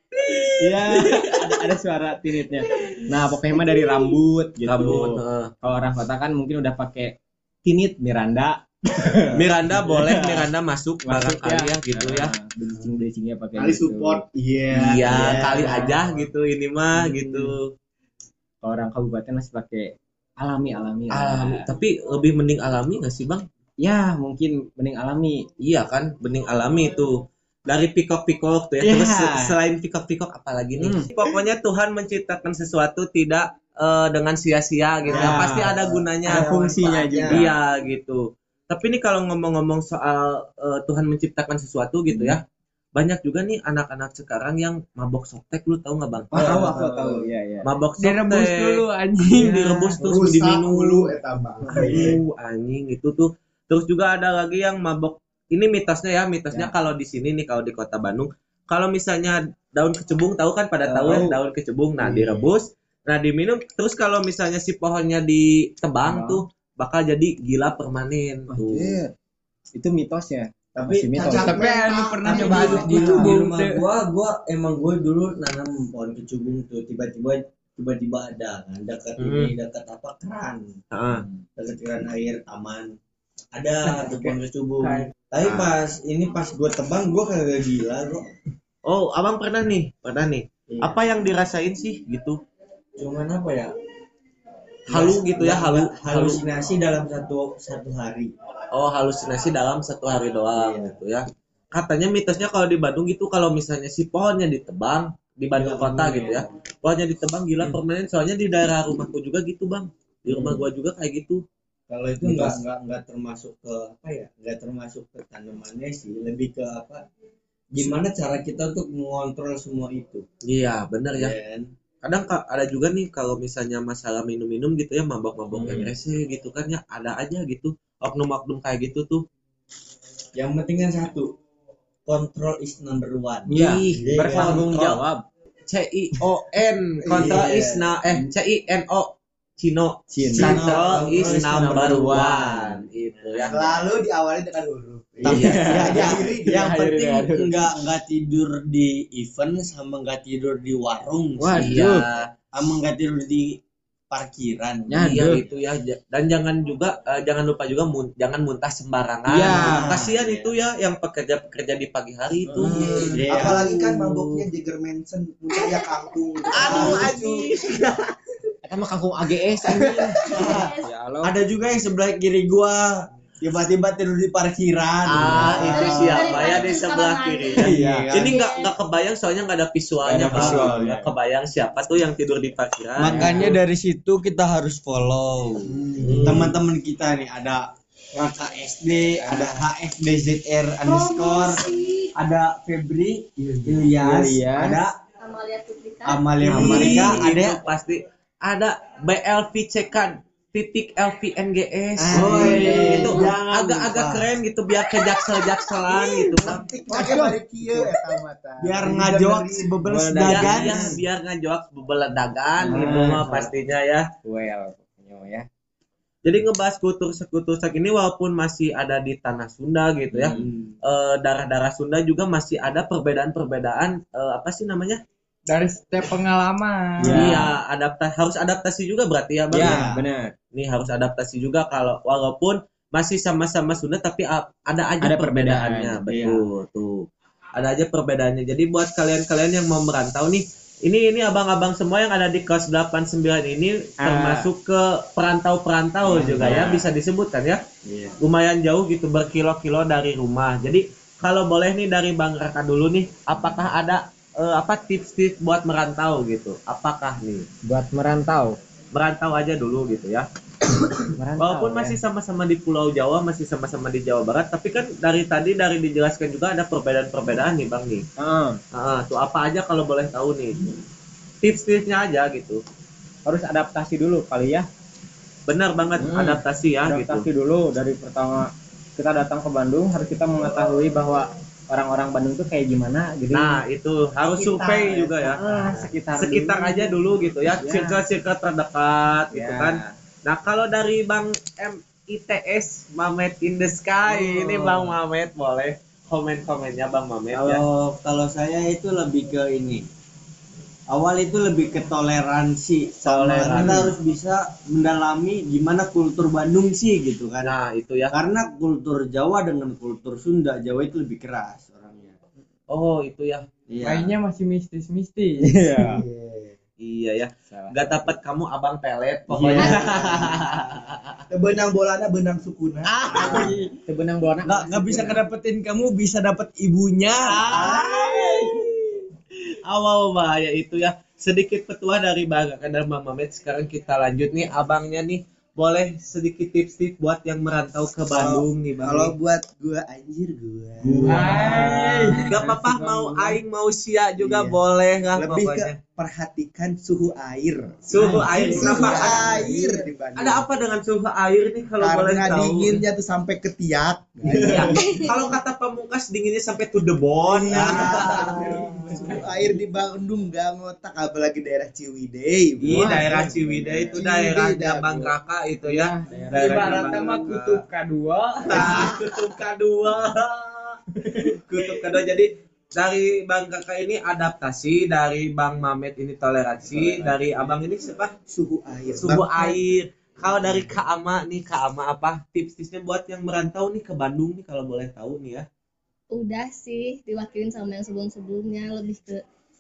Iya, ada, ada suara tinitnya. Nah, pokoknya mah dari rambut gitu. Rambut, heeh. Kalau orang kota kan mungkin udah pakai tinit Miranda Miranda boleh Miranda masuk Masuk barangkali ya gitu ya. Bleaching bleachingnya pakai Kali gitu. support. Iya. Iya, kali aja gitu ini mah gitu. Kalau orang kabupaten masih pakai alami alami. Alami, tapi lebih mending alami nggak sih, Bang? Ya, mungkin mending alami. Iya kan, bening alami itu. Dari pikok-pikok tuh ya. Iya. Terus se- selain pikok-pikok apalagi nih? Hmm. Pokoknya Tuhan menciptakan sesuatu tidak eh, dengan sia-sia gitu. Ya. Pasti ada gunanya. Ada fungsinya juga. Iya gitu. Tapi nih kalau ngomong-ngomong soal eh, Tuhan menciptakan sesuatu gitu ya. Banyak juga nih anak-anak sekarang yang mabok softtek lu tahu nggak Bang? Tahu aku tahu. Iya, iya. Mabok softtek. Direbus dulu anjing. Iya, direbus terus Rusak diminum. mulu eta bang. Uh, anjing itu tuh. Terus juga ada lagi yang mabok. Ini mitosnya ya, mitosnya kalau di sini nih kalau di Kota Bandung, kalau misalnya daun kecebung tahu kan pada tahu ya daun kecebung. Nah, Iya. direbus, nah diminum. Terus kalau misalnya si pohonnya ditebang Tebang. tuh bakal jadi gila permanen tuh. Iya. Itu mitosnya. Tapi Masih mitos. Tapi anu pernah Tapi nyoba di, di di, di rumah gua gua emang gua dulu nanam pohon kecubung tuh tiba-tiba tiba-tiba ada kan dekat ini dekat apa keran Heeh. dekat keran air taman ada tuh pohon kecubung tapi Ah. pas ini pas gua tebang gua kagak gila kok Oh, abang pernah nih, pernah nih. Iya. Apa yang dirasain sih gitu? cuman apa ya Halu gitu ya, Nggak- halu, nggak halusinasi dalam satu satu hari Oh, halusinasi dalam satu hari doang Iya. gitu ya. Katanya mitosnya kalau di Bandung gitu kalau misalnya si pohonnya ditebang di Bandung Iya, kota bener. gitu ya. Pohonnya ditebang gila permanen soalnya di daerah rumahku juga gitu, Bang. Di rumah gua juga kayak gitu. kalau itu nggak nggak nggak termasuk ke apa ya nggak termasuk ke tanamannya sih lebih ke apa gimana cara kita untuk mengontrol semua itu Iya, bener ya. Kadang ka- ada juga nih kalau misalnya masalah minum-minum gitu ya, mabok-mabok yang Hmm. rese gitu kan ya, ada aja gitu. Oknum-oknum kayak gitu tuh. yang penting kan satu control is number one Iya, Iya, bertanggung kontrol. jawab. C I O N control Iya. is na eh C I N O Cino Cino. control is number one itu ya Selalu diawali dengan huruf. Iya, Iya. ya, ya. yang Akhirnya, penting akhirnya. nggak nggak tidur di event sama nggak tidur di warung Waduh. sih. iya sama nggak tidur di parkiran Ya, iya aduh. itu ya dan jangan juga eh, jangan lupa juga mun- jangan muntah sembarangan Iya. kasihan itu ya yang pekerja pekerja di pagi hari itu Iya. Apalagi kan maboknya Jagger Manson, muntahnya kangkung. aduh anjing Kita mah kangkung AGS ya Allah. ada juga yang sebelah kiri gua tiba-tiba tidur di parkiran. Ah itu Dari- siapa? ya di sebelah kiri. Iya, kan? ini nggak nggak kebayang soalnya nggak ada visualnya Nggak visual, Nggak ya. kebayang siapa tuh yang tidur di parkiran. Makanya dari situ kita harus follow. Teman-teman kita nih ada Raka SD, ada HFBZR underscore, ada Febri, Ilyas, Ilyas. ada Amalia Putrika. Amalia Amalia Putrika, ada itu pasti. Ada BLVCK titik LVNGS Oh, iya. itu Jangan agak-agak lupa. keren gitu biar ke jaksel-jakselan gitu kan Pakai balik kieu eta mata. biar ngajok bebeles Biar- dagan. ya, biar ngajak bebeledagan gitu Ah. mah pastinya ya Well, pokoknya ya. jadi ngebahas kultur sekutu sak ini walaupun masih ada di tanah Sunda gitu ya Hmm. eh, darah-darah Sunda juga masih ada perbedaan-perbedaan eh, apa sih namanya dari setiap pengalaman Ya. iya adaptasi harus adaptasi juga berarti ya bang Ya, Ya. benar. Nih harus adaptasi juga kalau walaupun masih sama-sama Sunda tapi ada aja Ada perbedaannya. perbedaan, Betul, tuh. Ada aja perbedaannya. Jadi buat kalian-kalian yang mau merantau nih, ini ini abang-abang semua yang ada di kelas 89 ini Ah. termasuk ke perantau-perantau juga ya, bisa disebutkan ya. Lumayan jauh gitu berkilo-kilo dari rumah. Jadi kalau boleh nih dari Bang Raka dulu nih, apakah ada eh, apa tips-tips buat merantau gitu? Apakah nih? Buat merantau. Merantau aja dulu gitu ya. Merantau. Walaupun ya. masih sama-sama di Pulau Jawa, masih sama-sama di Jawa Barat, tapi kan dari tadi dari dijelaskan juga ada perbedaan-perbedaan nih Bang nih. Ah, Ah, tuh apa aja kalau boleh tahu nih. Tips-tipsnya aja gitu. harus adaptasi dulu kali ya. Benar banget Hmm. adaptasi ya adaptasi gitu. dulu dari pertama kita datang ke Bandung harus kita mengetahui bahwa orang-orang Bandung tuh kayak gimana gitu. Nah, itu harus survei juga ya. Ah, sekitar Sekitar dulu. aja dulu gitu ya, Ya. circle-circle terdekat gitu Ya. kan. Nah, kalau dari Bang M ITS Mamet in the Sky Oh. ini Bang Mamet boleh komen-komennya Bang Mamet ya. Kalau kalau saya itu lebih ke ini. Awal itu lebih ke toleransi. Toleransi. kita harus bisa mendalami gimana kultur Bandung sih gitu kan. Nah, itu ya. Karena kultur Jawa dengan kultur Sunda, Jawa itu lebih keras orangnya. Oh, itu ya. Iya. Mainnya masih mistis-mistis. Iya. Iya ya. Salah. Gak dapat kamu abang pelet pokoknya. benang bolana benang sukuna Sebenang bola Nggak, nggak bisa kedapetin kamu, bisa dapet ibunya. Awal bahaya itu ya. Sedikit petua dari Bang Raka dan Bang Mamet. Sekarang kita lanjut nih abangnya nih. Boleh sedikit tips-tips buat yang merantau ke Bandung nih Bang. kalau buat gua anjir gua Gak apa-apa mau aing mau sia juga Iya. boleh kan lebih ke pokoknya. Perhatikan suhu air Suhu air suhu kenapa? air di Bandung Ada apa dengan suhu air nih kalau boleh karena tahu? dinginnya tuh sampai ke tiak Iya. Kalau kata pamungkas dinginnya sampai to the bone. Nah, suhu air di Bandung gak ngotak apalagi daerah Ciwidey Iya daerah Ciwidey itu Ciwidey daerahnya dah, Bang bro. Raka itu ya. Daerahnya Ibaratnya mah kutub kedua. Nah, kutub kedua. kutub kedua jadi dari Bang Kakak ini adaptasi, dari Bang Mamet ini toleransi, dari Abang ini siapa? suhu air Suhu Bang- air. Kalau dari Kak Ama nih, Kak Ama apa tips-tipsnya buat yang merantau nih ke Bandung nih kalau boleh tahu nih ya. udah sih diwakilin sama yang sebelum-sebelumnya lebih ke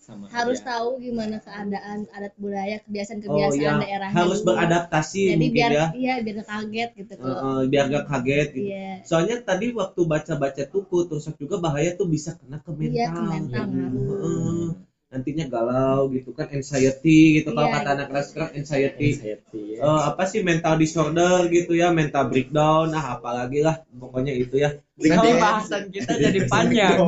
sama harus aja. tahu gimana keadaan adat budaya Oh kebiasaan-kebiasaan ya, daerahnya harus dulu. beradaptasi jadi mungkin biar ya. iya biar nggak kaget gitu Eh, kalau eh, biar gak kaget gitu. iya Soalnya tadi waktu baca-baca tuku terus juga bahaya tuh bisa kena ke mental. iya ke mental Heeh. nantinya galau gitu kan anxiety gitu kalau Iya, kata anak kelas sekarang anxiety Anxiety, ya. Eh, apa sih mental disorder gitu ya mental breakdown nah apalagi lah pokoknya itu ya Nanti bahasan kita jadi panjang.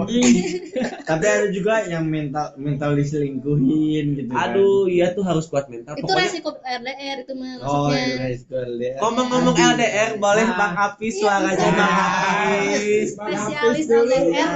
Tapi ada juga yang mental mental diselingkuhin gitu. kan. aduh iya tuh harus kuat mental. Itu pokoknya resiko RDR itu mah Oh, maksudnya. iya, guys, gue lihat. ngomong-ngomong LDR boleh Bang Apis suaranya Bang Apis spesialis LDR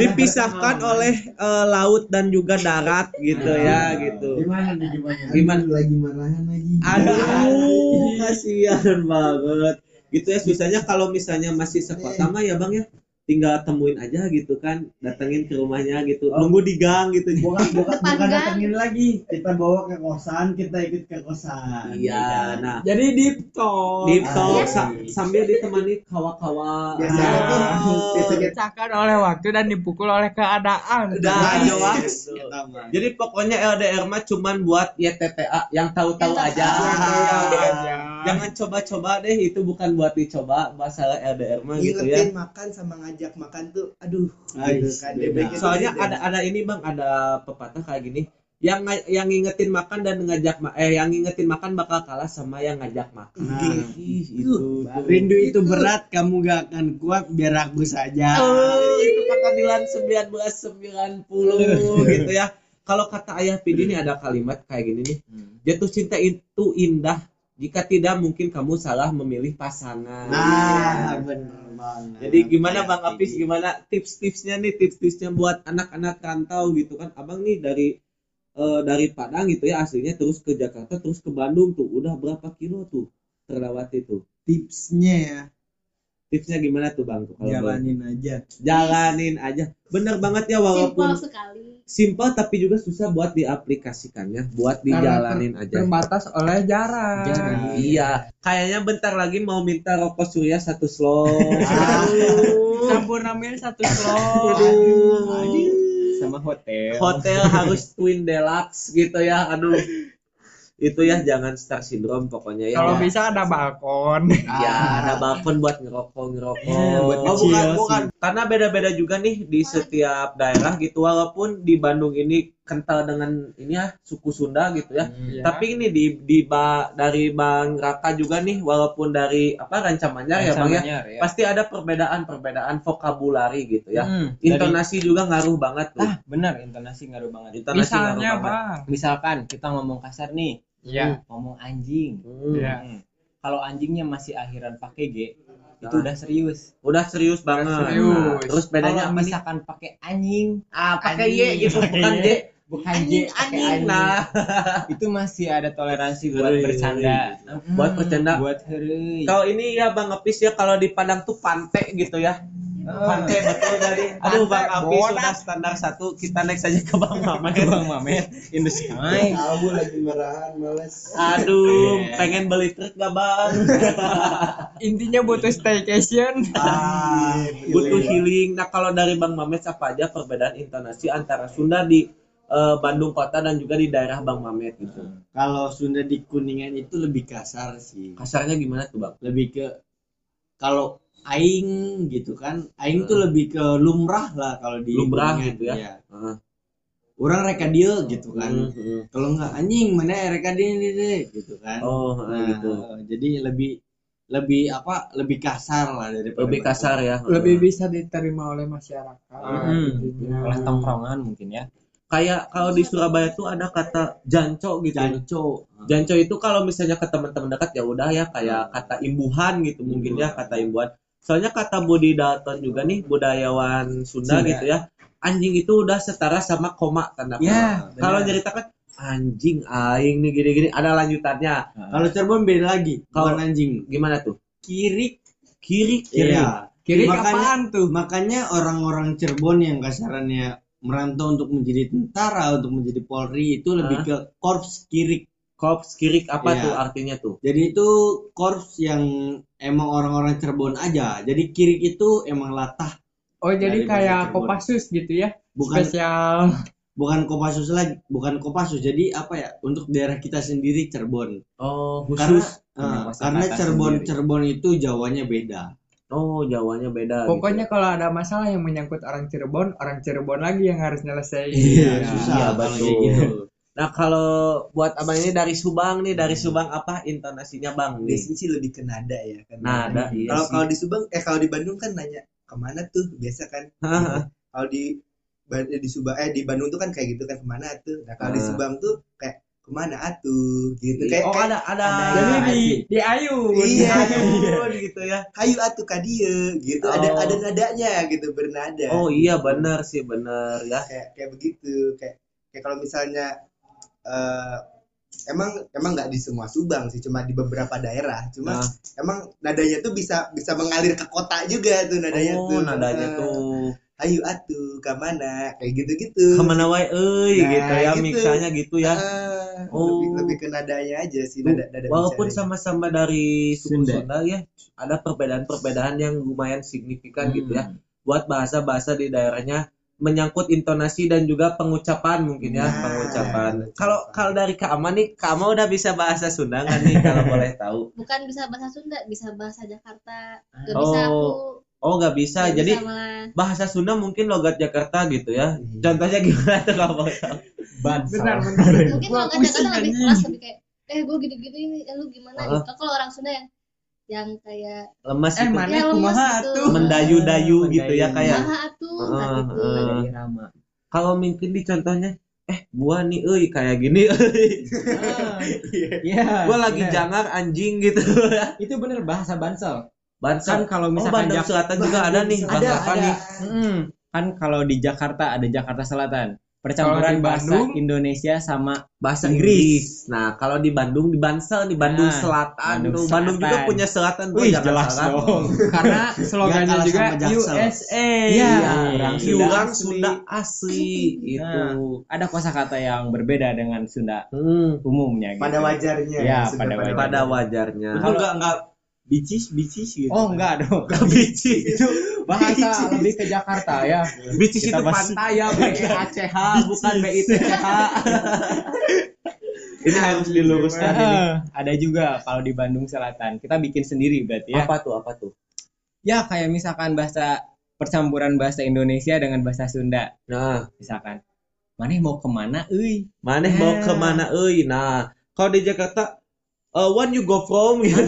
dipisahkan oleh eh, laut dan juga darat gitu ya gitu. Gimana nih gimana? Gimana? lagi marahan lagi. Aduh, kasihan banget. Gitu ya susahnya kalau misalnya masih sekota mah ya Bang ya. Tinggal temuin aja gitu kan, datengin ke rumahnya gitu. Nunggu di gang gitu. Bukan bukan bukan datengin lagi. Kita bawa ke kosan, kita ikut ke kosan. Iya, nah Jadi deep talk. di talk Iya. sa- sambil ditemani kawa-kawa. Biasanya Ah. tuh biasanya Dipecahkan oleh waktu dan dipukul oleh keadaan. Kita mah. Jadi pokoknya LDR mah cuman buat ya TTA yang tahu-tahu aja. aja. Jangan coba-coba deh, itu bukan buat dicoba masalah LDR mah gitu ya. makan sama ngajak makan tuh aduh Nice. gitu kan. DBG tuh soalnya beda. ada ada ini bang ada pepatah kayak gini yang yang ngingetin makan dan ngajak ma- eh yang ngingetin makan bakal kalah sama yang ngajak makan Nah. Ih, itu tuh. Rindu itu berat, kamu gak akan kuat biar aku saja. Oh, itu kata Dilan 1990 gitu ya kalau kata ayah Pidi ini ada kalimat kayak gini nih jatuh cinta itu indah jika tidak mungkin kamu salah memilih pasangan. Nah, bener banget. Jadi gimana Bang Apis? Gimana tips-tipsnya nih? Tips-tipsnya buat anak-anak rantau gitu kan? Abang nih dari eh, dari Padang gitu ya aslinya terus ke Jakarta terus ke Bandung tuh. Udah berapa kilo tuh terlewati tuh tipsnya ya. Tipsnya gimana tuh Bang tuh kalau jalanin aja. jalanin aja. Bener banget ya simpel walaupun sekali simpel tapi juga susah buat diaplikasikannya buat dijalanin aja Terbatas oleh jarak. Jarak. iya kayaknya bentar lagi mau minta rokok surya satu slot Aduh. Campur namanya satu slot. Aduh. sama hotel. hotel harus twin deluxe gitu ya aduh itu ya jangan star syndrome pokoknya ya Kalau bisa ada balkon. ya ada balkon buat ngerokok ngerokok Iya, buat oh, bukan sih. bukan karena beda-beda juga nih di setiap daerah gitu walaupun di Bandung ini kental dengan ini ya suku Sunda gitu ya Iya. tapi ini di di ba, dari Bang Raka juga nih walaupun dari apa rancamannya ya Bang ya Anyar, ya. pasti ada perbedaan-perbedaan vokabulari gitu ya Hmm, dari- intonasi juga ngaruh banget tuh Ah, benar intonasi ngaruh banget. intonasi Misalnya, ngaruh banget Bang. Misalkan kita ngomong kasar nih, Iya. ngomong anjing. Hmm. Iya. Hmm. Kalau anjingnya masih akhiran pakai G, itu udah serius. Udah serius banget. serius. Nah, terus bedanya Kalau apa nih? misalkan pakai anjing, Ah, pakai Y gitu, bukan. J. bukan J, Anjing, pakai anjing. anjing. Nah, itu masih ada toleransi buat Heureui, bercanda. buat bercanda. Buat. Kalau ini ya Bang Apis ya kalau di Padang tuh pante gitu ya. Pante betul tadi. Aduh Bang Apis sudah standar satu, kita next saja ke Bang Mamet. Bang Mamet in the sky. Kamu lagi marahan males. Aduh, Yeah. pengen beli truk gak Bang? Intinya butuh staycation. Ah, Butuh healing. Nah, kalau dari Bang Mamet apa aja perbedaan intonasi antara Sunda di eh, Bandung kota dan juga di daerah Bang Mamet gitu. Kalau Sunda di Kuningan itu lebih kasar sih. Kasarnya gimana tuh Bang? Lebih ke kalau aing gitu kan, aing tuh lebih ke lumrah lah kalau di Lumrah gitu ya? iya. Heeh. Orang reka dia gitu kan. Hmm, hmm. Kalau nggak anjing mana ya reka dia ini deh gitu kan. Oh, Nah, heeh, gitu. Jadi lebih lebih apa? Lebih kasar lah daripada Lebih kasar ya. Lebih bisa diterima oleh masyarakat. Hmm. intinya. Oleh tongkrongan mungkin ya. Kayak kalau di Surabaya tuh ada kata janco gitu. Janco. Janco itu kalau misalnya ke teman-teman dekat ya udah ya kayak kata imbuhan gitu mungkin ya kata imbuhan. Soalnya kata Budi Dalton juga nih budayawan Sunda, Sunda. gitu ya. Anjing itu udah setara sama koma tanda koma. Ya, Kalau benar. nyeritakan anjing aing nih gini-gini ada lanjutannya. Kalau Cirebon beda lagi. Kalau- anjing. Gimana tuh? Kirik. Kiri Iya. Kiri Makanya- apaan tuh? Makanya orang-orang Cirebon yang kasarannya merantau untuk menjadi tentara, untuk menjadi Polri itu lebih Hah? ke korps kirik. Korps kirik apa Iya. tuh artinya tuh? Jadi itu korps yang emang orang-orang Cirebon aja. Jadi kirik itu emang latah, Oh jadi kayak. Kopassus gitu ya? bukan Spesial. bukan Kopassus lagi, bukan Kopassus. Jadi apa ya? Untuk daerah kita sendiri Cirebon. Oh, Karena khusus. eh, kosakata karena Cirebon sendiri. Cirebon itu Jawanya beda. Oh, Jawanya beda. Pokoknya kalau ada masalah yang menyangkut orang Cirebon, orang Cirebon lagi yang harus nyelesain. Iya, Ya. susah kalau betul. gitu. Nah, kalau buat abang ini dari Subang nih, dari Subang apa intonasinya bang? Nih? Biasanya sih lebih ke nada ya kan. Nada, iya Kalau kalau di Subang eh kalau di Bandung kan nanya ke mana tuh biasa kan. kalau di di Subang eh di Bandung tuh kan kayak gitu kan ke mana tuh. Nah kalau di Ah. Subang tuh kayak ke mana atuh gitu kayak oh, kayak, ada ada. Jadi di di Ayu. Iya. Ayun, gitu ya. hayu atuh kadia gitu ada Oh. ada nadanya gitu bernada. Oh iya benar sih benar ya. kayak kayak begitu kayak kayak kalau misalnya eh emang emang nggak di semua Subang sih cuma di beberapa daerah cuma Nah. emang nadanya tuh bisa bisa mengalir ke kota juga tuh nadanya oh tuh nadanya tuh hayu atuh ke mana kayak gitu gitu ke mana wae euy Nah, gitu ya gitu. miksanya gitu ya. Oh. lebih, lebih ke nadanya aja sih nada, nada Walaupun sama-sama dari suku Sunda. Sunda ya, ada perbedaan-perbedaan yang lumayan signifikan gitu ya. Hmm. Buat bahasa-bahasa di daerahnya menyangkut intonasi dan juga pengucapan mungkin ya, Nah, pengucapan. Kalau kalau dari Kak Ama nih, Kak Ama udah bisa bahasa Sunda nggak nih kalau boleh tahu? bukan bisa bahasa Sunda bisa bahasa Jakarta gak Oh, bisa aku Oh nggak bisa, Gak jadi bisa malah. bahasa Sunda mungkin logat Jakarta gitu ya. Iya. Contohnya gimana tuh tahu? Benar benar. mungkin kadang-kadang pusing, lebih keras lebih kayak eh gue gini-gini ini eh, lu gimana Ah. gitu kalau orang Sunda yang yang kayak Lemas Eh gitu. mana Ya, kumaha gitu. Mendayu-dayu gitu ya Mendayu. kayak. atuh gitu ah. Ada irama. Kalau mungkin di contohnya eh gua nih euy kayak gini euy. Iya. gua lagi bener. jangar anjing gitu. Itu bener bahasa Bansel. Bansal. Kan kalau Oh, misalkan Bandung Jak- Selatan juga ada nih. Ada ada. nih. Mm-mm. Kan kalau di Jakarta ada Jakarta Selatan. Kalau Percampuran di bahasa Bandung, Indonesia sama Bahasa Inggris. Inggris. Nah, kalau di Bandung di Bansel di Bandung Nah, Selatan Bandung tuh. Bandung juga Selatan. punya selatan tuh Wih, jelas dong. karena slogannya juga. USA. Iya, Orang Sunda Sunda, asli. Itu. Nah, ada kosakata yang berbeda dengan Sunda Hmm, umumnya gitu. pada wajarnya Ya, pada wajarnya. pada wajarnya. Enggak enggak bicis bicis gitu. Oh enggak dong. Bici. itu bahasa lebih ke Jakarta ya. Bici itu Kita masih- pantai ya, B E A C H bukan B I T C H. Ini harus diluruskan ini. Ada juga kalau di Bandung Selatan. Kita bikin sendiri berarti ya. Apa tuh? Apa tuh? Ya kayak misalkan bahasa percampuran bahasa Indonesia dengan bahasa Sunda. Nah, Misalkan Maneh mau ke mana euy? Maneh mau Nah. ke mana euy? Nah, kalau di Jakarta uh, when you go from gitu.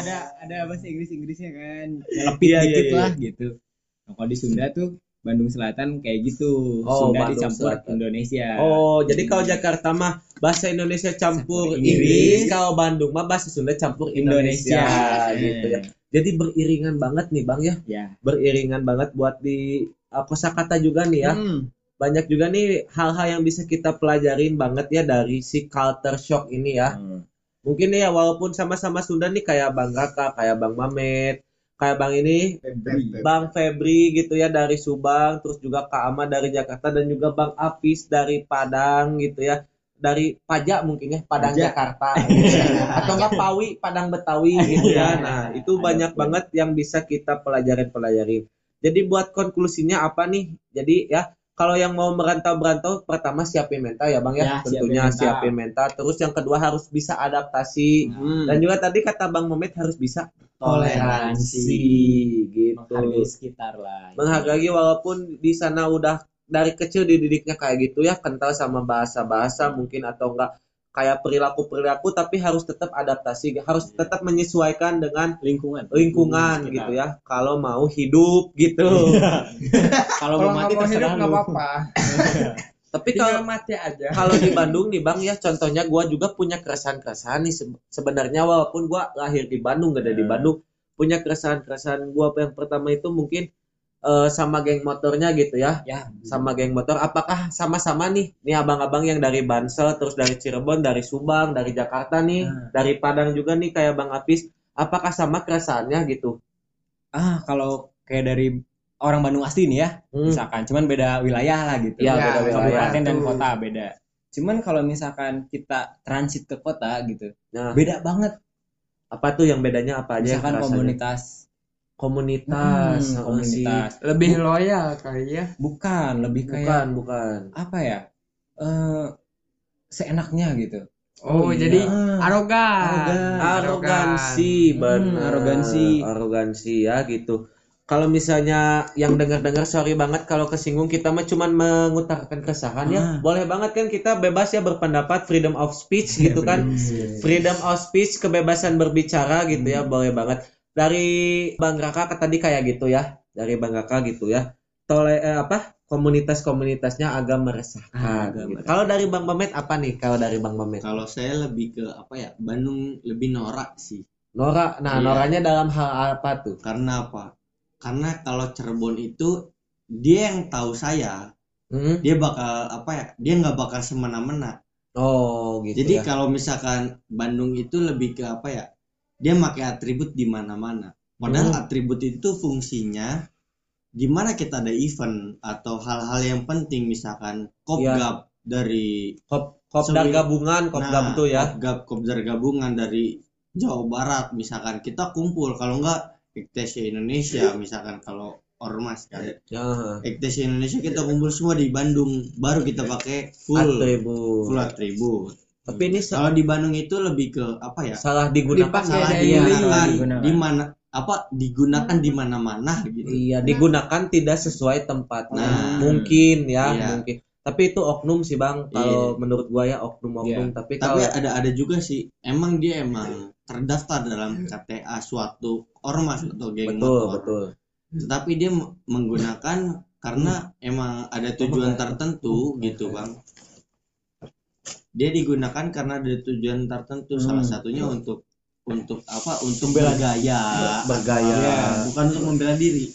ada ada bahasa Inggris Inggrisnya kan. Iya, iya, dikit iya. lah gitu. Nah, kalau di Sunda tuh Bandung Selatan kayak gitu. Oh, Sunda Bandung dicampur Selatan. Indonesia. Oh, jadi kalau Jakarta mah bahasa Indonesia campur Campur Inggris, Inggris. kalau Bandung mah bahasa Sunda campur Indonesia, Indonesia. gitu ya. Jadi beriringan banget nih Bang ya, Ya. beriringan banget buat di uh, kosakata juga nih ya. Hmm. Banyak juga nih hal-hal yang bisa kita pelajarin banget ya dari si culture shock ini ya. Hmm. Mungkin ya walaupun sama-sama Sunda nih kayak Bang Raka, kayak Bang Mamet, kayak Bang ini Bang Febri gitu ya dari Subang, terus juga Kak Ama dari Jakarta dan juga Bang Apis dari Padang gitu ya. Dari Pajak mungkin ya, Padang Pajak. Jakarta. Atau enggak Pawi, Padang Betawi gitu ya. Nah, itu Ada banyak banget yang bisa kita pelajarin-pelajarin. Jadi buat konklusinya apa nih? Jadi ya kalau yang mau merantau-merantau pertama siapin mental ya Bang ya. Ya, siapin Tentunya mental. siapin mental. Terus yang kedua harus bisa adaptasi. Hmm. Dan juga tadi kata Bang Momet harus bisa toleransi gitu. Menghargai sekitar lah. Menghargai walaupun di sana udah dari kecil dididiknya kayak gitu ya, kental sama bahasa-bahasa mungkin atau enggak kayak perilaku-perilaku tapi harus tetap adaptasi, harus tetap menyesuaikan dengan lingkungan. lingkungan sekitar. gitu ya. Kalau mau hidup gitu. Kalau Kalau mau mati hidup terserah nggak lu. apa-apa. tapi kalau mati aja. kalau di Bandung nih Bang ya contohnya gua juga punya keresahan-keresahan nih Se- sebenarnya walaupun gua lahir di Bandung gak ada di Hmm. Bandung punya keresahan-keresahan gua yang pertama itu mungkin eh, sama geng motornya gitu ya Ya, sama geng motor apakah sama-sama nih nih abang-abang yang dari Bansel terus dari Cirebon dari Subang dari Jakarta nih Hmm. dari Padang juga nih kayak Bang Apis apakah sama keresahannya gitu ah kalau kayak dari orang Bandung asli nih ya, Hmm. misalkan cuman beda wilayah lah gitu. Ya, Ya, beda wilayah. Kabupaten dan kota beda. Cuman kalau misalkan kita transit ke kota gitu, Nah, beda banget. apa tuh yang bedanya apa aja Misalkan komunitas komunitas Hmm, komunitas. Lebih loyal kali ya. bukan lebih si- kayak bukan. bukan apa ya? Eh seenaknya gitu. Oh, iya. jadi Ah, arogan. Arogan. arogansi Hmm, benar arogansi. arogansi ya gitu. Kalau misalnya yang dengar-dengar sorry banget kalau kesinggung kita mah cuman mengutarakan keresahan ya. Ah. boleh banget kan kita bebas ya berpendapat freedom of speech gitu kan? freedom of speech kebebasan berbicara gitu ya boleh banget dari Bang Raka ke- tadi kayak gitu ya dari Bang Raka gitu ya tole eh, apa komunitas-komunitasnya agak meresahkan Agak gitu. kalau dari Bang Mamet apa nih kalau dari Bang Mamet Kalau saya lebih ke apa ya? Bandung lebih norak sih. Nora nah Iya. noranya dalam hal apa tuh Karena apa? Karena kalau Cirebon itu dia yang tahu saya, Hmm? dia bakal apa ya? Dia nggak bakal semena-mena. Oh gitu Jadi ya. kalau misalkan Bandung itu lebih ke apa ya? Dia pakai atribut di mana-mana. Padahal Hmm. atribut itu fungsinya di mana kita ada event atau hal-hal yang penting misalkan kopgab dari Kop kopdar Sewi- gabungan kopdar nah, tuh ya. kopgab kopdar gabungan dari Jawa Barat misalkan kita kumpul kalau enggak Ektesia Indonesia misalkan kalau ormas kan Ya. Indonesia kita kumpul semua di Bandung baru kita pakai full Atribut. full atribut Tapi ini kalau di Bandung itu lebih ke apa ya salah digunakan Dipakai salah daily. digunakan Digunakan. di mana apa digunakan di mana-mana gitu Iya, digunakan tidak sesuai tempatnya. Nah. mungkin ya, Iya. mungkin. Tapi itu oknum sih, Bang. Kalau menurut gua ya oknum-oknum, tapi kalau tapi ada ada juga sih emang dia emang terdaftar dalam KTA suatu ormas atau geng betul, motor betul. tetapi dia menggunakan karena emang ada tujuan tertentu gitu bang dia digunakan karena ada tujuan tertentu salah satunya untuk untuk apa untuk bergaya Bergaya. Ya, bukan untuk membela diri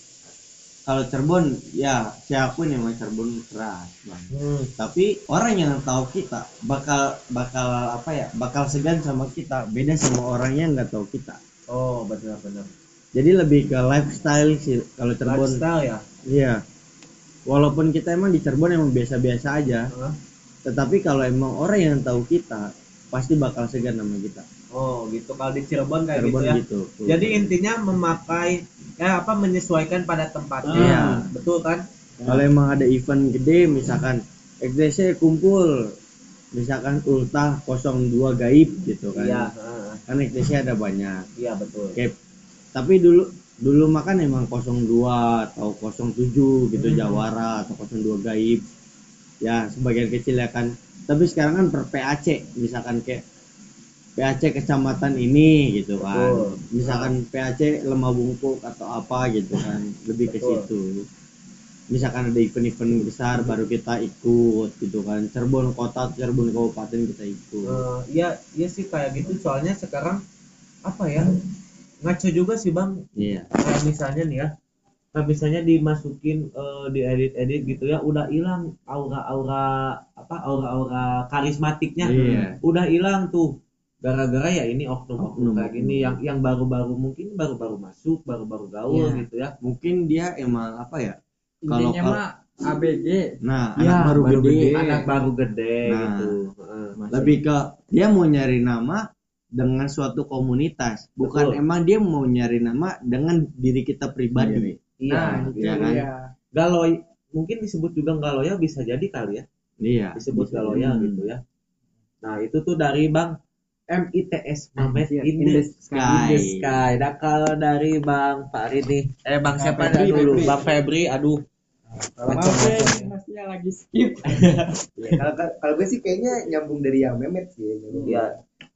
kalau Cirebon ya saya akui memang Cirebon keras bang Hmm. tapi orang yang tahu kita bakal bakal apa ya bakal segan sama kita beda sama orang yang nggak tahu kita Oh, benar-benar. jadi lebih ke lifestyle sih kalau Cirebon Lifestyle ya. Iya. Walaupun kita emang di Cirebon emang biasa-biasa aja. Hah? Tetapi kalau emang orang yang tahu kita pasti bakal segan sama kita. Oh, gitu. Kalau di Cirebon kayak Cirebon gitu ya. gitu. Jadi intinya memakai ya apa menyesuaikan pada tempatnya. Iya. Betul kan? kalau emang ada event gede misalkan XDC kumpul misalkan ultah 02 gaib gitu kan. Iya. Kan XDC ada banyak. iya betul. Oke. Tapi dulu dulu makan emang 02 atau 07 gitu Hmm. Jawara atau 02 gaib. Ya, sebagian kecil ya kan. Tapi sekarang kan per PAC misalkan kayak PAC kecamatan ini gitu kan. Betul. Misalkan PAC Lemah Bungkuk atau apa gitu kan. Lebih ke situ. misalkan ada event-event besar baru kita ikut gitu kan Cirebon kota Cirebon kabupaten kita ikut Eh, iya iya sih kayak gitu soalnya sekarang apa ya ngaco juga sih bang iya kayak misalnya nih ya kayak misalnya dimasukin eh, di edit edit gitu ya udah hilang aura aura apa aura aura karismatiknya Iya. udah hilang tuh gara-gara ya ini oknum oknum Oknum. kayak gini yang yang baru-baru mungkin baru-baru masuk baru-baru gaul Iya. gitu ya mungkin dia emang apa ya Kalau- intinya kalau- mah ABG nah Ya, anak baru, gede, anak baru gede Nah. gitu Heeh. lebih ke dia mau nyari nama dengan suatu komunitas bukan Betul. emang dia mau nyari nama dengan diri kita pribadi iya nah gitu. itu Iya kan? dia galoy mungkin disebut juga galoya bisa jadi kali ya iya disebut galoya Hmm. gitu ya nah itu tuh dari bang MITS Mamet in, in the, the in the sky nah kalau dari bang Farid nih eh bang siapa Febri, dulu Febri. bang Febri aduh Kalau macam-macam Maafin, pastinya lagi skip Ya, kalau kalau gue sih kayaknya nyambung dari yang memet sih. ya. Iya.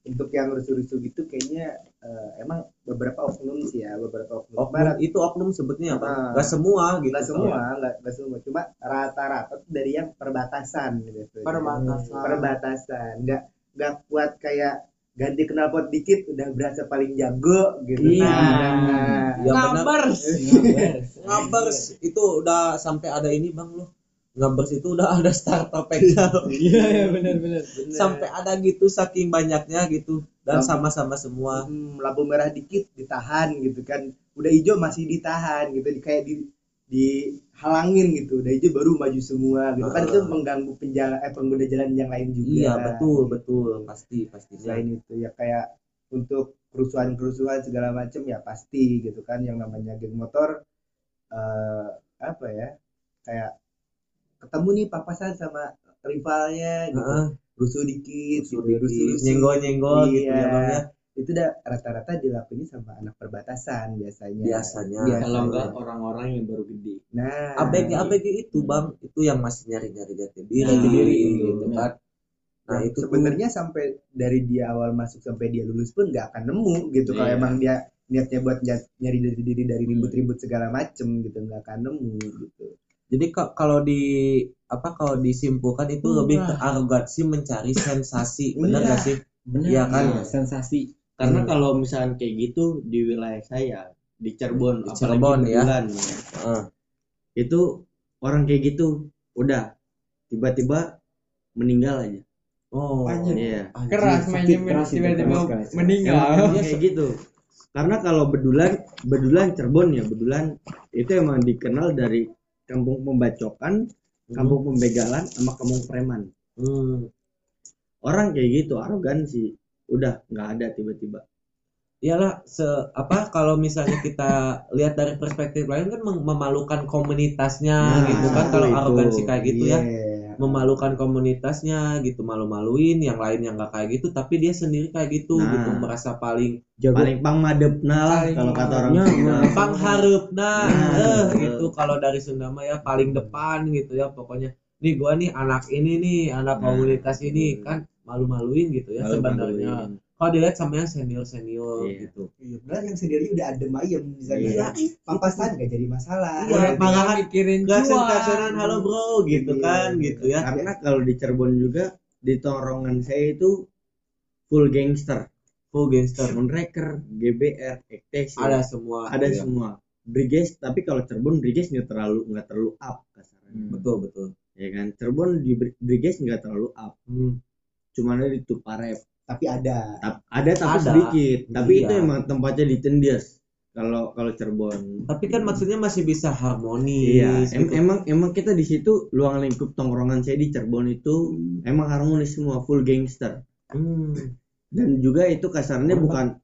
Untuk yang rusuh-rusuh gitu kayaknya eh, emang beberapa oknum sih ya, beberapa oknum. oknum Barat itu oknum sebetulnya apa Ah. Gak semua gitu nggak semua, nggak nggak semua. Cuma rata-rata tuh dari yang perbatasan gitu. Perbatasan. Perbatasan. Nggak nggak kuat kayak ganti knalpot dikit udah berasa paling jago gitu. Iya. Nah, Ya, benar. Ngabers. ngabers itu udah sampai ada ini bang loh ngabers itu udah ada startup PayPal Iya, benar benar. sampai ada gitu saking banyaknya gitu. Dan sama-sama semua. Hmm, lampu merah dikit ditahan gitu kan. Udah hijau masih ditahan gitu. Kayak di dihalangin gitu. Udah hijau baru maju semua gitu. Kan Ah. itu mengganggu penjalan eh pengguna jalan yang lain juga. Iya betul betul. Pasti pasti. Selain itu ya kayak untuk kerusuhan-kerusuhan segala macam ya pasti gitu kan. Yang namanya geng motor eh apa ya kayak ketemu nih papasan sama rivalnya gitu. Heeh, rusuh dikit rusuh gitu, dikit, nyenggol-nyenggol gitu Iya. ya bang ya itu udah rata-rata dilakuin sama anak perbatasan biasanya. Biasanya. Kalau enggak orang-orang yang baru gede. nah. ABG ABG itu bang itu yang masih nyari-nyari jati diri Jati diri, gitu kan. nah itu tuh. Sebenarnya sampai dari dia awal masuk sampai dia lulus pun nggak akan nemu gitu. Kalau Iya. emang dia niatnya buat ny- nyari dari diri dari ribut-ribut segala macem gitu nggak akan nemu gitu jadi ka- kalau di apa kalau disimpulkan itu lebih ke arogansi mencari sensasi benar Iya. gak sih Benar. Iya kan? Sensasi. karena kalau misalkan kayak gitu di wilayah saya di Cirebon Di apalagi Cirebon, ya. Bedulan, Heeh. itu orang kayak gitu udah tiba-tiba meninggal aja oh Anjir. iya anjir. keras mainnya tiba-tiba meninggal emang kayak gitu karena kalau bedulan bedulan Cirebon ya bedulan itu emang dikenal dari kampung pembacokan kampung pembegalan sama kampung preman. Hmm. orang kayak gitu arogansi udah nggak ada tiba-tiba. Iyalah se apa kalau misalnya kita lihat dari perspektif lain kan mem- memalukan komunitasnya Nah, gitu kan kalau arogansi kayak gitu ya. Iya. Memalukan komunitasnya gitu malu-maluin yang lain yang gak kayak gitu tapi dia sendiri kayak gitu Nah. gitu merasa paling paling pang madepna lah kalau kata orang madepna. Sunda pang harupna Nah, eh gitu kalau dari Sunda mah ya paling depan gitu ya pokoknya nih gua nih anak ini nih anak Nah. komunitas ini kan malu-maluin gitu ya Malu-maluin. sebenarnya kalau dilihat sama yang senior senior Iya. gitu Iya, padahal yang sendiri udah adem ayem di sana. Iya. Papasan gak jadi masalah. Iya, tinggal malahan mikirin gak cuan. sengkasaran halo bro gitu Iya, kan gitu. gitu ya karena kalau di Cirebon juga di tongkrongan saya itu full gangster full gangster Moonraker, GBR, EKTC ada semua ada ya. semua Briges tapi kalau Cirebon Briges nggak terlalu nggak terlalu up kasarnya betul betul ya kan Cirebon di Bri- Briges nggak terlalu up Hmm. cuman ada di Tuparep Tapi ada. Tap- ada tapi Ada. sedikit tapi Iya. itu emang tempatnya di Tendias kalau kalau Cirebon tapi kan maksudnya masih bisa harmonis iya em- gitu. emang emang kita di situ luang lingkup tongkrongan saya di Cirebon itu emang harmonis semua full gangster Hmm. dan juga itu kasarnya bukan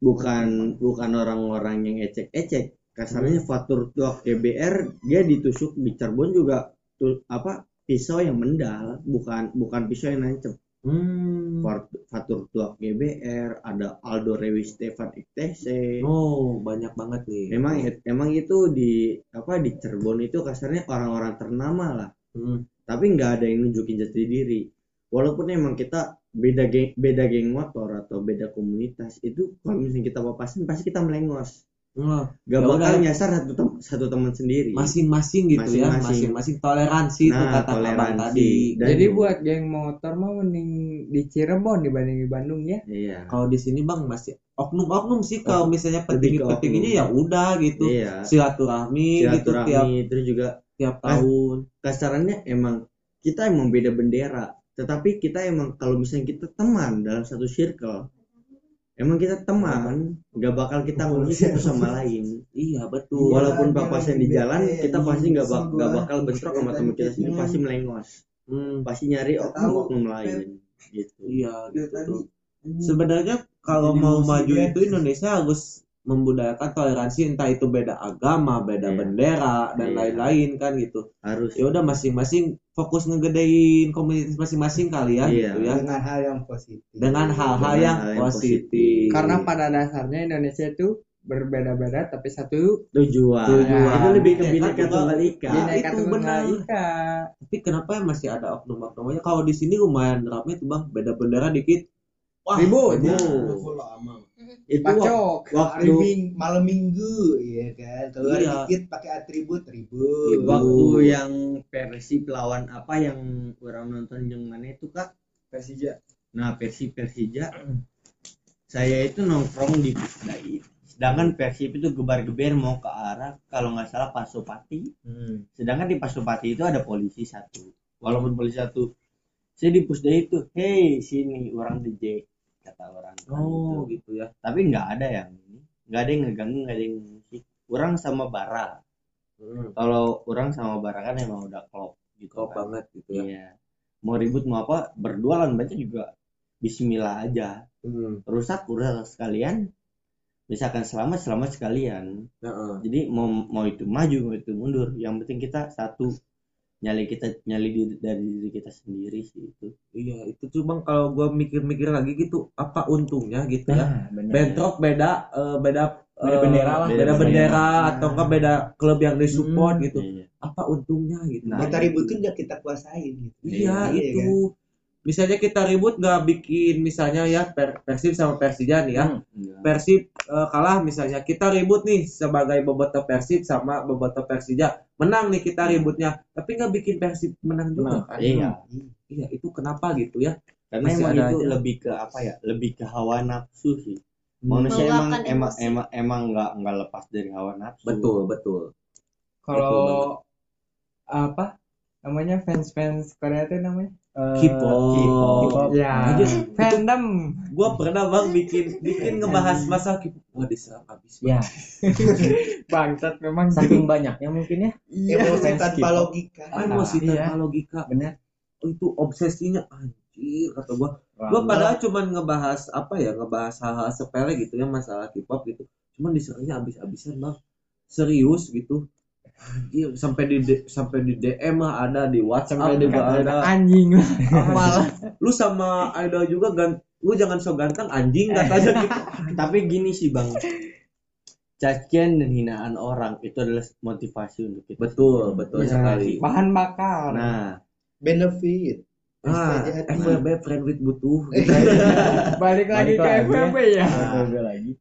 bukan bukan orang-orang yang ecek-ecek kasarnya Fatur Tuak GBR dia ditusuk di Cirebon juga tuh apa pisau yang mendal bukan bukan pisau yang nancep Hmm. Fat- Fatur Tuak GBR ada Aldo Rewi Stefan ITC Oh, banyak banget nih. emang emang itu di apa di Cirebon itu kasarnya orang-orang ternama lah Hmm. tapi nggak ada yang nunjukin jati diri walaupun emang kita beda geng beda geng motor atau beda komunitas itu kalau misalnya kita papasin pasti kita melengos Wah, Gak Ya bakal udah. nyasar satu tem- satu teman sendiri. masing-masing gitu ya, Masing-masing. toleransi itu Nah, kata abang toleransi. tadi. Dan- Jadi buat geng motor mah mending di Cirebon dibanding di Bandung ya. Iya. Kalau di sini bang masih oknum-oknum sih kalau misalnya petinggi-petingginya ya udah gitu. Iya. Silaturahmi, gitu tiap Silaturahmi terus juga tiap Ah. tahun. kasarannya emang kita emang beda bendera tetapi kita emang kalau misalnya kita teman dalam satu circle emang kita teman nggak bakal kita ngurus satu sama lain Iya betul. walaupun Iya, papasan di jalan kita anjing, pasti nggak bak gua. bakal bentrok sama teman kita sendiri pasti melengos Hmm, pasti nyari Nggak oknum tahu. oknum lain gitu iya Ya, gitu tadi. tuh. Sebenarnya kalau mau maju ya. itu Indonesia harus membudayakan toleransi entah itu beda agama, beda Iya. bendera dan Iya. lain-lain kan gitu. harus Ya udah masing-masing fokus ngegedein komunitas masing-masing kalian Iya. gitu ya. dengan hal yang positif Dengan hal-hal yang hal yang positif. positif. Karena pada dasarnya Indonesia itu berbeda-beda tapi satu tujuan, Tujuan. itu lebih ke Bineka bineka Tunggal ika Nah, Bineka itu benar. Ika. Tapi kenapa ya masih ada oknum-oknumnya? Kalau di sini lumayan ramai tuh bang, beda bendera dikit. Wah, Ribut. heboh. Itu Pacok. waktu hari ming malam minggu ya kan keluar Iya. dikit pakai atribut ribut waktu yang Persib lawan apa yang orang nonton yang mana itu kak Persija Nah, Persib Persija saya itu nongkrong di Pusdai. Sedangkan Persib itu gebar-geber mau ke arah kalau nggak salah Pasopati. Sedangkan di Pasopati itu ada polisi satu. Walaupun polisi satu. Saya di Pusdai itu, "Hey, sini orang DJ." Kata orang kan Oh, gitu. gitu ya. Tapi nggak ada yang ini. Nggak ada yang ngeganggu, nggak ada yang. Orang sama Bara. Hmm, Kalau orang sama Bara kan emang udah klop gitu. kok kan. banget gitu ya. Iya. Mau ribut mau apa, berdua lawan baca juga bismillah aja. Hmm. rusak rusak sekalian misalkan selamat selamat sekalian Heeh. jadi mau mau itu maju mau itu mundur yang penting kita satu nyali kita nyali diri dari diri kita sendiri sih itu Iya, itu tuh bang kalau gua mikir-mikir lagi gitu, apa untungnya gitu ya? Nah, bener. Bentrok beda eh, beda Beda eh, bendera lah. beda, Beda bendera bendera. atau enggak beda klub yang disupport Hmm. gitu. Iya. Apa untungnya gitu? Nah, kita ributin gak kita kuasain gitu Iya, Iya, itu. Misalnya kita ribut nggak bikin misalnya ya Per- Persib sama Persija nih ya. Iya. Persib eh, kalah misalnya. Kita ribut nih sebagai bobotoh Persib sama bobotoh Persija. Menang nih kita ributnya. Tapi nggak bikin Persib menang juga. Kan iya. Iya itu kenapa gitu ya? Karena Masih emang ada itu aja. lebih ke apa ya? Lebih ke hawa nafsu sih. Manusia emang emang emosi. emang emang nggak nggak lepas dari hawa nafsu. Betul betul. Kalau apa namanya fans-fans Korea itu namanya? Eh, K-pop. K-pop. Ya. Anjir, Fandom. gua pernah bang bikin bikin ngebahas masalah K-pop wah diserang habis Ya. Bangsat memang Saking banyaknya mungkin ya. emosi fans tanpa logika emosi Iya. tanpa logika Bener. Oh, itu obsesinya anjir kata gua gua padahal cuman ngebahas apa ya ngebahas hal-hal sepele gitu ya masalah K-pop gitu cuman diserangnya abis-abisan bang serius gitu anjir sampai di sampai di DM lah ada di WhatsApp sampai juga ada anjing lah. malah lu sama idol juga gan lu jangan so ganteng anjing katanya gitu tapi gini sih bang cacian dan hinaan orang itu adalah motivasi untuk kita betul betul Ya, sekali Bahan bakar. nah benefit ah. FWB friend with butuh Balik lagi ke ya. FWB ya. FWB lagi.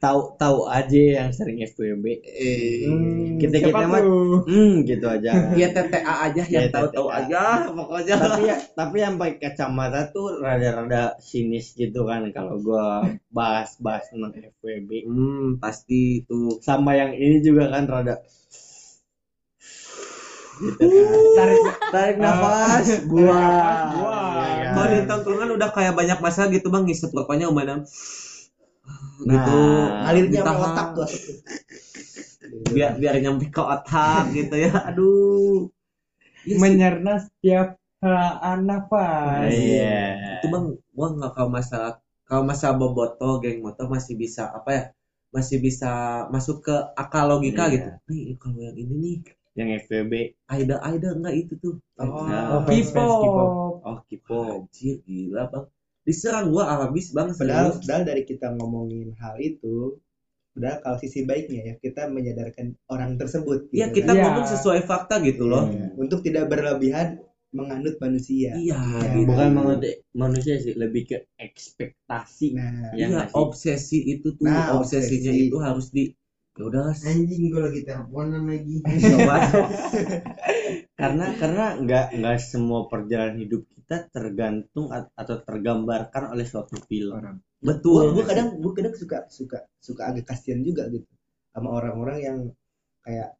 Tahu tahu aja yang sering FWB eh Hmm, Kita- kita mah- hmm gitu aja. Ya TTA aja yang Ya, tahu-tahu TTA. aja pokoknya. Tapi ya tapi yang pakai kacamata tuh rada-rada sinis gitu kan kalau gua bahas-bahas tentang FWB hmm pasti itu. Sama yang ini juga kan rada gitu kan. Tarik tarik Ah, nafas tarik buang. nafas, buang. Iya kan? kalau di tongkrongan udah kayak banyak masalah gitu bang ngisep rokoknya umumnya Nah, gitu alirnya Ditahan. sama otak tuh biar biar nyampe ke otak gitu ya. Aduh. Iya menyerna setiap helaan nafas. iya. Itu bang gua nggak kalau masalah kalau masalah boboto geng motor masih bisa apa ya masih bisa masuk ke akal logika Iya. gitu. Nih kalau yang ini nih. Yang FWB Aida Aida enggak itu tuh. Oh, fans K-pop. oh K-pop gila bang diserang gua habis bang padahal padahal dari kita ngomongin hal itu padahal kalau sisi baiknya ya kita menyadarkan orang tersebut ya gitu kita Iya. ngomong sesuai fakta gitu loh Iya. untuk tidak berlebihan menganut manusia iya Ya, gitu. bukan mengerti manusia sih lebih ke ekspektasi nah Ya iya obsesi itu tuh Nah, obsesinya obsesi. itu harus di ya udah Anjing gue lagi teleponan lagi. coba karena karena nggak nggak semua perjalanan hidup kita tergantung at- atau tergambarkan oleh suatu film. Orang. Betul. Gue kadang gue kadang suka suka suka agak kasihan juga gitu sama orang-orang yang kayak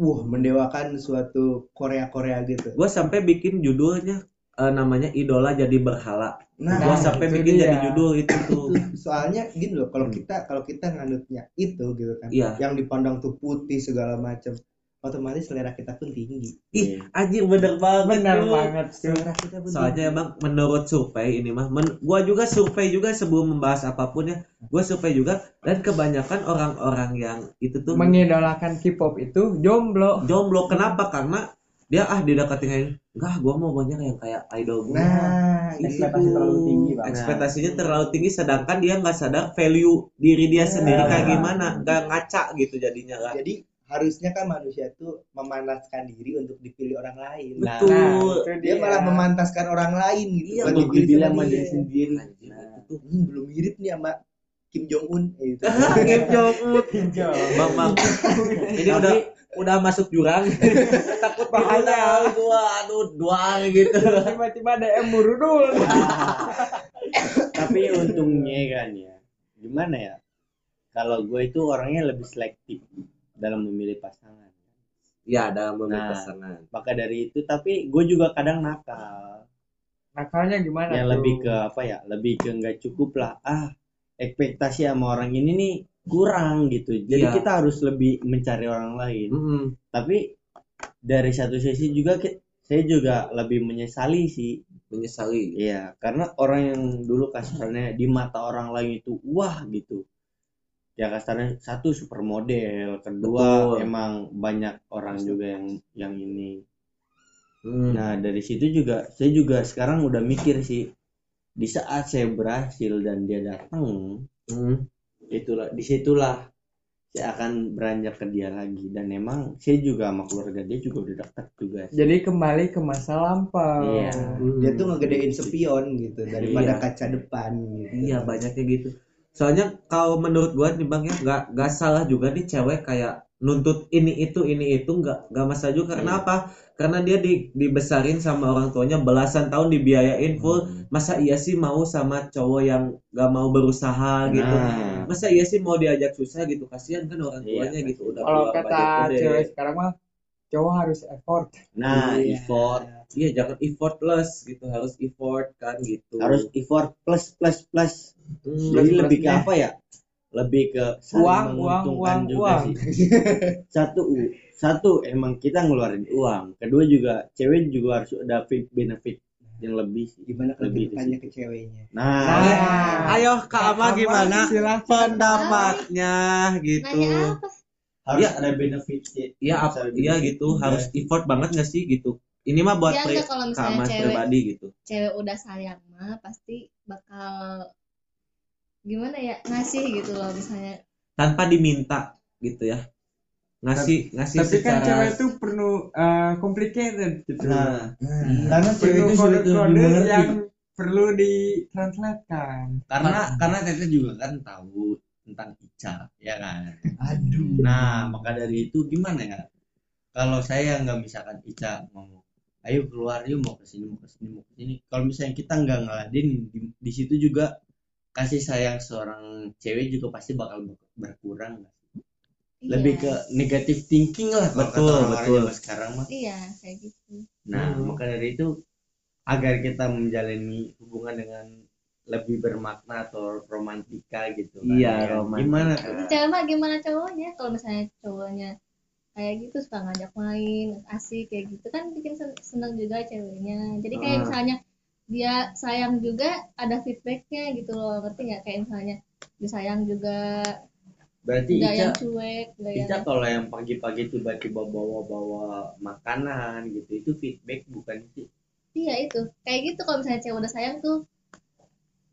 wah mendewakan suatu Korea Korea gitu. Gue sampai bikin judulnya eh, namanya idola jadi berhala. Nah gue sampai bikin dia. jadi judul itu tuh. Soalnya gini loh kalau kita kalau kita nganutnya itu gitu kan Iya. yang dipandang tuh putih segala macam otomatis selera kita pun tinggi. Ih anjing bener banget benar tuh. banget tuh selera kita pun soalnya emang menurut survei ini mah men, gua juga survei juga sebelum membahas apa pun ya. Gua survei juga dan kebanyakan orang-orang yang itu tuh mengidolakan K-pop itu jomblo. Jomblo. Kenapa? Karena dia ah dideketin enggak gua mau banyak yang kayak idol gua. Nah Ekspektasi itu terlalu tinggi, Bang. ekspektasinya terlalu tinggi sedangkan dia nggak sadar value diri dia sendiri kayak gimana. Nggak ngaca gitu jadinya kan jadi harusnya kan manusia itu memanaskan diri untuk dipilih orang lain. Nah, betul itu dia malah memantaskan orang lain gitu. Iya, untuk dibilang sama dia. diri sendiri. Anjing, Nah, itu Hmm, belum mirip nih sama Kim Jong Un itu Kim Jong Un bang bang ini udah udah masuk jurang. Takut bahaya. Gua aduh dua gitu. Tiba-tiba DM burudul tapi untungnya kan ya gimana ya? Kalau gue itu orangnya lebih selektif dalam memilih pasangan. Ya dalam memilih Nah. pasangan. maka dari itu tapi gue juga kadang nakal. Nakalnya gimana yang tuh? lebih ke apa ya? Lebih ke nggak cukup lah. Ah ekspektasi sama orang ini nih kurang gitu jadi Iya. kita harus lebih mencari orang lain Mm-mm. tapi dari satu sisi juga saya juga lebih menyesali sih menyesali Iya, karena orang yang dulu kasarnya di mata orang lain itu wah gitu. Ya kasarnya satu supermodel, kedua Betul. emang banyak orang juga yang yang ini. Hmm. Nah, dari situ juga saya juga sekarang udah mikir sih di saat saya berhasil dan dia datang, Hmm. itulah di situlah saya akan beranjak ke dia lagi dan emang saya juga sama keluarga dia juga udah dekat juga sih. jadi kembali ke masa lampau Iya. Hmm. dia tuh ngegedein spion gitu daripada Iya. kaca depan gitu Iya banyaknya gitu. Soalnya kalau menurut gua nih bang ya nggak nggak salah juga nih cewek kayak nuntut ini itu ini itu nggak nggak masalah juga karena Iya. apa? Karena dia di, dibesarin sama orang tuanya belasan tahun dibiayain full. Hmm. Masa iya sih mau sama cowok yang nggak mau berusaha gitu? Nah, Masa iya sih mau diajak susah gitu? Kasihan kan orang Iya, tuanya gitu udah kalau keluar kata cewek sekarang mah cowok harus effort nah Iya. effort Iya jangan effortless gitu harus effort kan gitu. harus effort plus plus plus Hmm, jadi plus lebih ke apa ya lebih ke saling Uang, uang, menguntungkan uang, juga uang. sih satu u- satu emang kita ngeluarin uang kedua juga cewek juga harus ada fit- benefit yang lebih sih gimana kalau Lebih tanya ke ceweknya nah, Nah, Ayo Kak Ama gimana silahkan pendapatnya gitu? Harus Iya. ada benefit Iya Harus apa? benefit gitu harus effort banget nggak sih gitu? Ini mah buat Ya pri- enggak kalau misalnya cewek pribadi gitu. cewek udah sayang mah pasti bakal gimana ya ngasih gitu loh misalnya. Tanpa diminta gitu ya. Ngasih ngasih tapi kan secara cewek itu perlu eh, complicated gitu. Nah. Iya. karena cewek perlu itu sulit lebih kode-kode mengerti yang perlu ditranslatekan. Karena karena Tete juga kan tahu tentang Ica ya kan? Aduh. Nah maka dari itu gimana ya? Kalau saya nggak misalkan Ica ngomong ayo keluar yuk mau ke sini mau ke sini mau ke sini kalau misalnya kita nggak ngeladenin di, di situ juga kasih sayang seorang cewek juga pasti bakal ber- berkurang sih? lebih Iya. ke negative thinking lah Betul, orang-orang betul. sekarang mah iya kayak gitu nah Hmm. maka dari itu agar kita menjalani hubungan dengan lebih bermakna atau romantika gitu kan Iya, ya. romantika. gimana tuh cewek mah gimana cowoknya kalau misalnya cowoknya kayak gitu suka ngajak main asik kayak gitu kan bikin sen- seneng juga ceweknya jadi kayak Ah. misalnya dia sayang juga ada feedbacknya gitu loh. Ngerti nggak? Kayak misalnya disayang juga. Berarti nggak Ica yang cuek nggak yang Ica kalau yang pagi-pagi tiba-tiba bawa-bawa makanan gitu itu feedback bukan sih? Iya itu. Kayak gitu kalau misalnya cewek udah sayang tuh.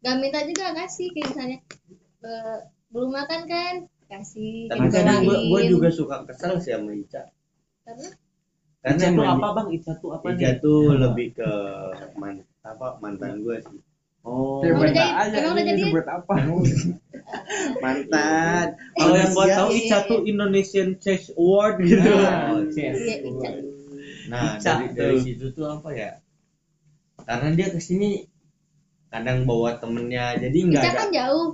Gak minta juga kasih kayak misalnya "Eh, belum makan kan? Kasih. Tapi kadang gua, dibawain. gua juga suka kesel sih sama Ica. Karena? Karena Ica tuh apa bang? Ica tuh apa Ica nih? tuh lebih ke man, apa mantan gue sih Oh. Udah jadi- aja emang udah ini jadi? disebut apa mantan Kalau yang gua tahu Iya, Ica iya, tuh Indonesian Chess Award gitu. Oh, Iya, Ica. nah Ica dari, dari tuh. situ tuh apa ya karena dia ke sini kadang bawa temennya jadi nggak Ica ada kan jauh.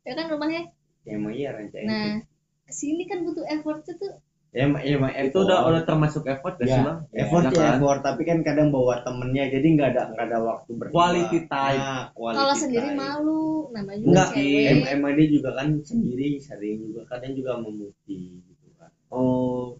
Ya kan rumahnya. ya, emang iya rancang Nah, ke sini kan butuh effortnya tuh. Ya emang ya, emang Itu udah udah termasuk effort gak sih ya, bang? effort Ya ya kan? effort tapi kan kadang bawa temennya jadi nggak ada nggak ada waktu berdua Quality time. Nah, quality Kalau sendiri time. malu, namanya juga Enggak, cewek. em- emang dia juga kan sendiri sering juga kadang juga memutih gitu kan. Oh.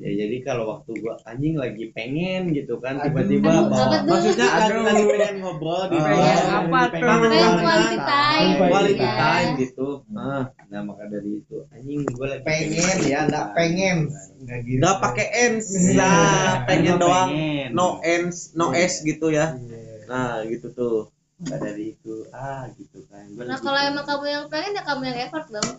Ya jadi kalau waktu gua anjing lagi pengen gitu kan tiba-tiba bawa? Maksudnya lagi, Aduh. lagi pengen ngobrol di Oh, apa tuh? pengen Pengen ngobrol. quality time. Quality Iya. time gitu. Ah. Nah maka dari itu anjing gua lagi pengen ya enggak pengen enggak gitu pakai ends Iya. lah, pengen doang. No ends, no Iya. s gitu ya. Iya. Nah, gitu tuh. Maka dari itu ah gitu kan. Gua Nah, kalau emang kamu yang pengen ya kamu yang effort dong.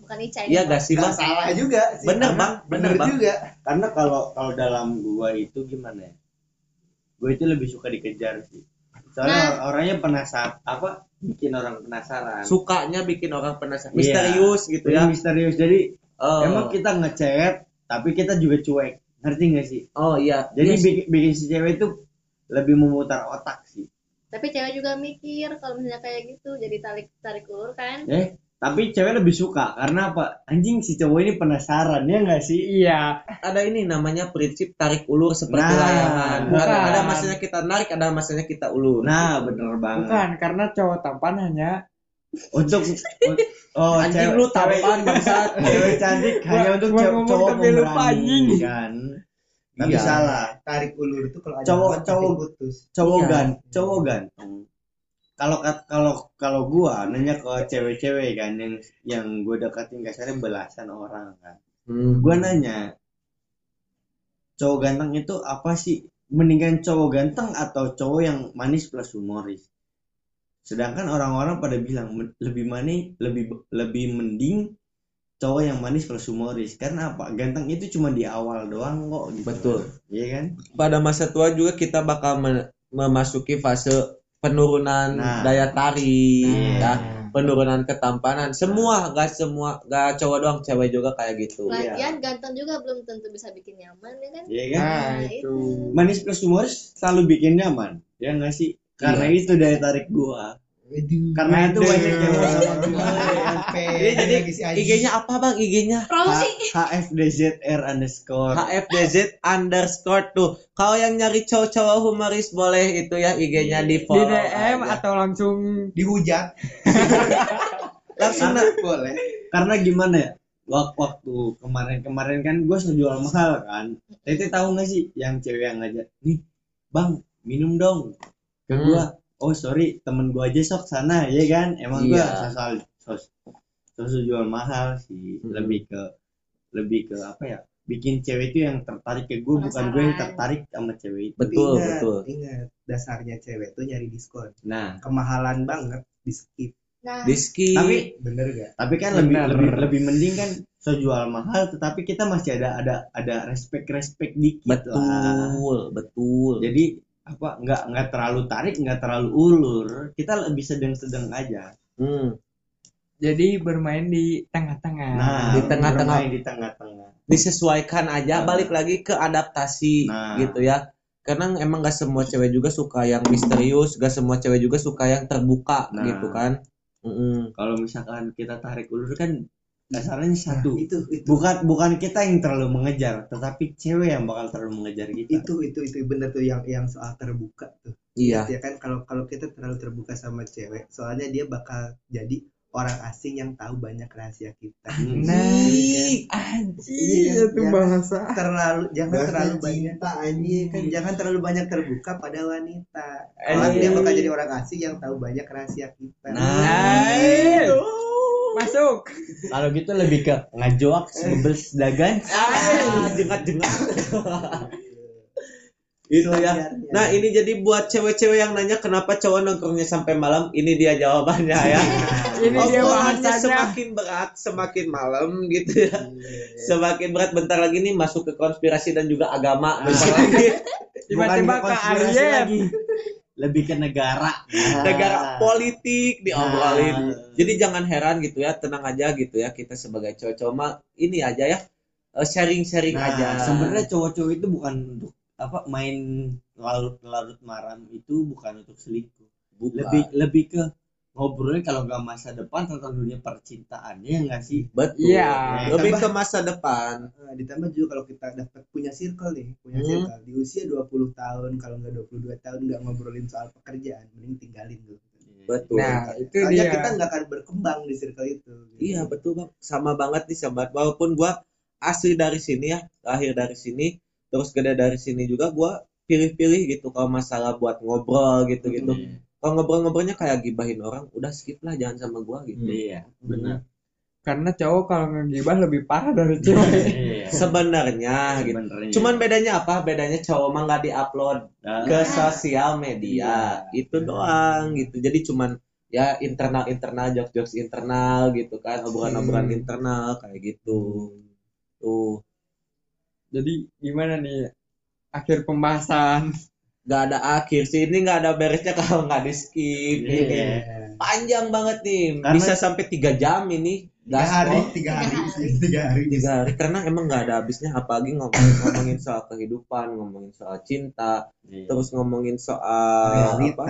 Bukan Ica Iya gak sih, Nggak Bang? salah juga sih Bener, karena- Bang. Bener, Bang. juga karena kalau kalau dalam gua itu gimana ya? Gua itu lebih suka dikejar sih. Soalnya orangnya penasaran apa bikin orang penasaran. Sukanya bikin orang penasaran. Iya. Misterius gitu Jadi ya. misterius. Jadi Oh. emang kita ngechat tapi kita juga cuek. Ngerti gak sih? Oh iya. Jadi Yes. bikin, bikin si cewek itu lebih memutar otak sih. Tapi cewek juga mikir kalau misalnya kayak gitu jadi tarik tarik ulur kan. Eh, tapi cewek lebih suka karena apa? Anjing si cowok ini penasaran ya nggak sih? iya ada ini namanya prinsip tarik ulur seperti Nah, layangan. bukan. Ada, ada masanya kita narik, ada masanya kita ulur. Nah, bener banget. bukan karena cowok tampan hanya Untuk oh, Anjing cewek, lu tampan bangsat. cewek cantik hanya untuk cowok, cowok tapi lupa, anjing. kan. Tapi Iya. salah. tarik ulur itu kalau ada Cowok- cowok- putus Cowok Iya. gan, cowok ganteng. Kalau kalau kalau gua nanya ke cewek-cewek kan yang yang gue deketin kasarnya belasan orang kan. Hmm. Gua nanya cowok ganteng itu apa sih? Mendingan cowok ganteng atau cowok yang manis plus humoris? Sedangkan orang-orang pada bilang lebih manis, lebih lebih mending cowok yang manis plus humoris. Karena apa? Ganteng itu cuma di awal doang kok gitu. Betul. Iya kan? Pada masa tua juga kita bakal me- memasuki fase penurunan Nah. daya tarik, Nah. ya, penurunan ketampanan. Semua, gak semua, gak cowok doang, cewek juga kayak gitu. Lagian ganteng juga belum tentu bisa bikin nyaman ya kan. Iya kan? nah Nah, itu Manis plus humoris selalu bikin nyaman. Ya nggak sih? Karena itu daya tarik gua. Waduh. Karena itu banyak yang mau sama gua. Jadi, IG-nya apa bang? IG-nya. HFDZR underscore. HFDZ underscore tuh. Kalau yang nyari cowok-cowok humoris boleh itu ya IG-nya di di follow. DM aja. atau langsung dihujat langsung boleh. Karena gimana ya? Wak- Waktu kemarin-kemarin kan gue jual mahal kan. Tete tahu nggak sih yang cewek yang ngajak, nih bang minum dong ke Hmm. Oh sorry temen gua aja sok sana ya kan. Emang gua Iya. sosal sos sosok jual mahal sih. Hmm. Lebih ke lebih ke apa ya? Bikin cewek itu yang tertarik ke gue bukan gue yang tertarik sama cewek itu. Betul, ingat, betul. ingat dasarnya cewek tuh nyari diskon Nah, kemahalan banget di skip Nah, Diski. tapi bener gak tapi kan lebih Benar. lebih lebih mending kan so jual mahal tetapi kita masih ada ada ada respect respect dikit lah betul, betul. jadi apa nggak nggak terlalu tarik nggak terlalu ulur kita lebih sedang-sedang aja Hmm. jadi bermain di tengah-tengah nah di tengah-tengah. di tengah-tengah disesuaikan aja Nah. balik lagi ke adaptasi Nah. gitu ya karena emang gak semua cewek juga suka yang misterius gak semua cewek juga suka yang terbuka Nah. gitu kan Mm-mm. kalau misalkan kita tarik ulur kan dasarnya satu itu itu bukan bukan kita yang terlalu mengejar tetapi cewek yang bakal terlalu mengejar kita. Itu itu itu bener tuh yang yang soal terbuka tuh. Iya. Ya kan? Kalau kalau kita terlalu terbuka sama cewek soalnya dia bakal jadi orang asing yang tahu banyak rahasia kita. Nah Iya, anjir kan? itu Jangan bahasa. terlalu jangan Bahasa terlalu banyak cinta, Iya anjing. kan? Jangan terlalu banyak terbuka pada wanita. Eh, Kelak dia iya. bakal jadi orang asing yang tahu banyak rahasia kita. Nah. Ayo. Masuk kalau gitu lebih ke ngajoak sebes dagan ah, jengat-jengat itu ya nah ini jadi buat cewek-cewek yang nanya kenapa cowok nongkrongnya sampai malam ini dia jawabannya ya Ini dia Obrolannya bahasanya. semakin berat, semakin malam gitu ya. Iya. Semakin berat bentar lagi nih masuk ke konspirasi dan juga agama bentar lagi. Tiba-tiba ke lagi. Lebih ke negara. Negara politik diobrolin. Ah. Jadi jangan heran gitu ya, tenang aja gitu ya kita sebagai cowok-cowok mah ini aja ya eh, sharing-sharing Nah, aja. sebenarnya cowok-cowok itu bukan untuk apa main larut-larut maram itu bukan untuk selingkuh. Bukan. Lebih lebih ke ngobrolnya kalau nggak masa depan tentang dunia percintaan ya nggak sih? betul. Iya. Lebih ke masa depan. Nah, ditambah juga kalau kita dapat punya circle nih, punya Hmm. circle di usia 20 tahun kalau nggak 22 tahun nggak ngobrolin soal pekerjaan, mending tinggalin dulu. Betul. Nah, itu Soalnya dia. kita nggak akan berkembang di circle itu. gitu. Iya betul bang, sama banget nih sahabat. Walaupun gua asli dari sini ya, lahir dari sini, terus gede dari sini juga, gua pilih-pilih gitu kalau masalah buat ngobrol gitu-gitu. Kalau ngobrol-ngobrolnya kayak gibahin orang, udah skip lah jangan sama gua gitu. Iya, benar. Karena cowok kalau ngegibah lebih parah dari cewek. Iya. Sebenarnya gitu. Cuman bedanya apa? Bedanya cowok mah nggak diupload Nah, ke sosial media, itu doang gitu. Jadi cuman ya internal internal jokes jokes internal gitu kan, obrolan obrolan Hmm. internal kayak gitu. Tuh. Jadi gimana nih akhir pembahasan? Nggak ada akhir sih. Ini nggak ada beresnya kalau nggak di skip. Iya. ini panjang banget nih. Karena- bisa sampai tiga jam ini. tiga hari, tiga hari, tiga hari. tiga hari. Karena emang nggak ada habisnya. Apalagi ngomongin ngomongin soal kehidupan ngomongin soal cinta Iya. terus ngomongin soal Realita. apa?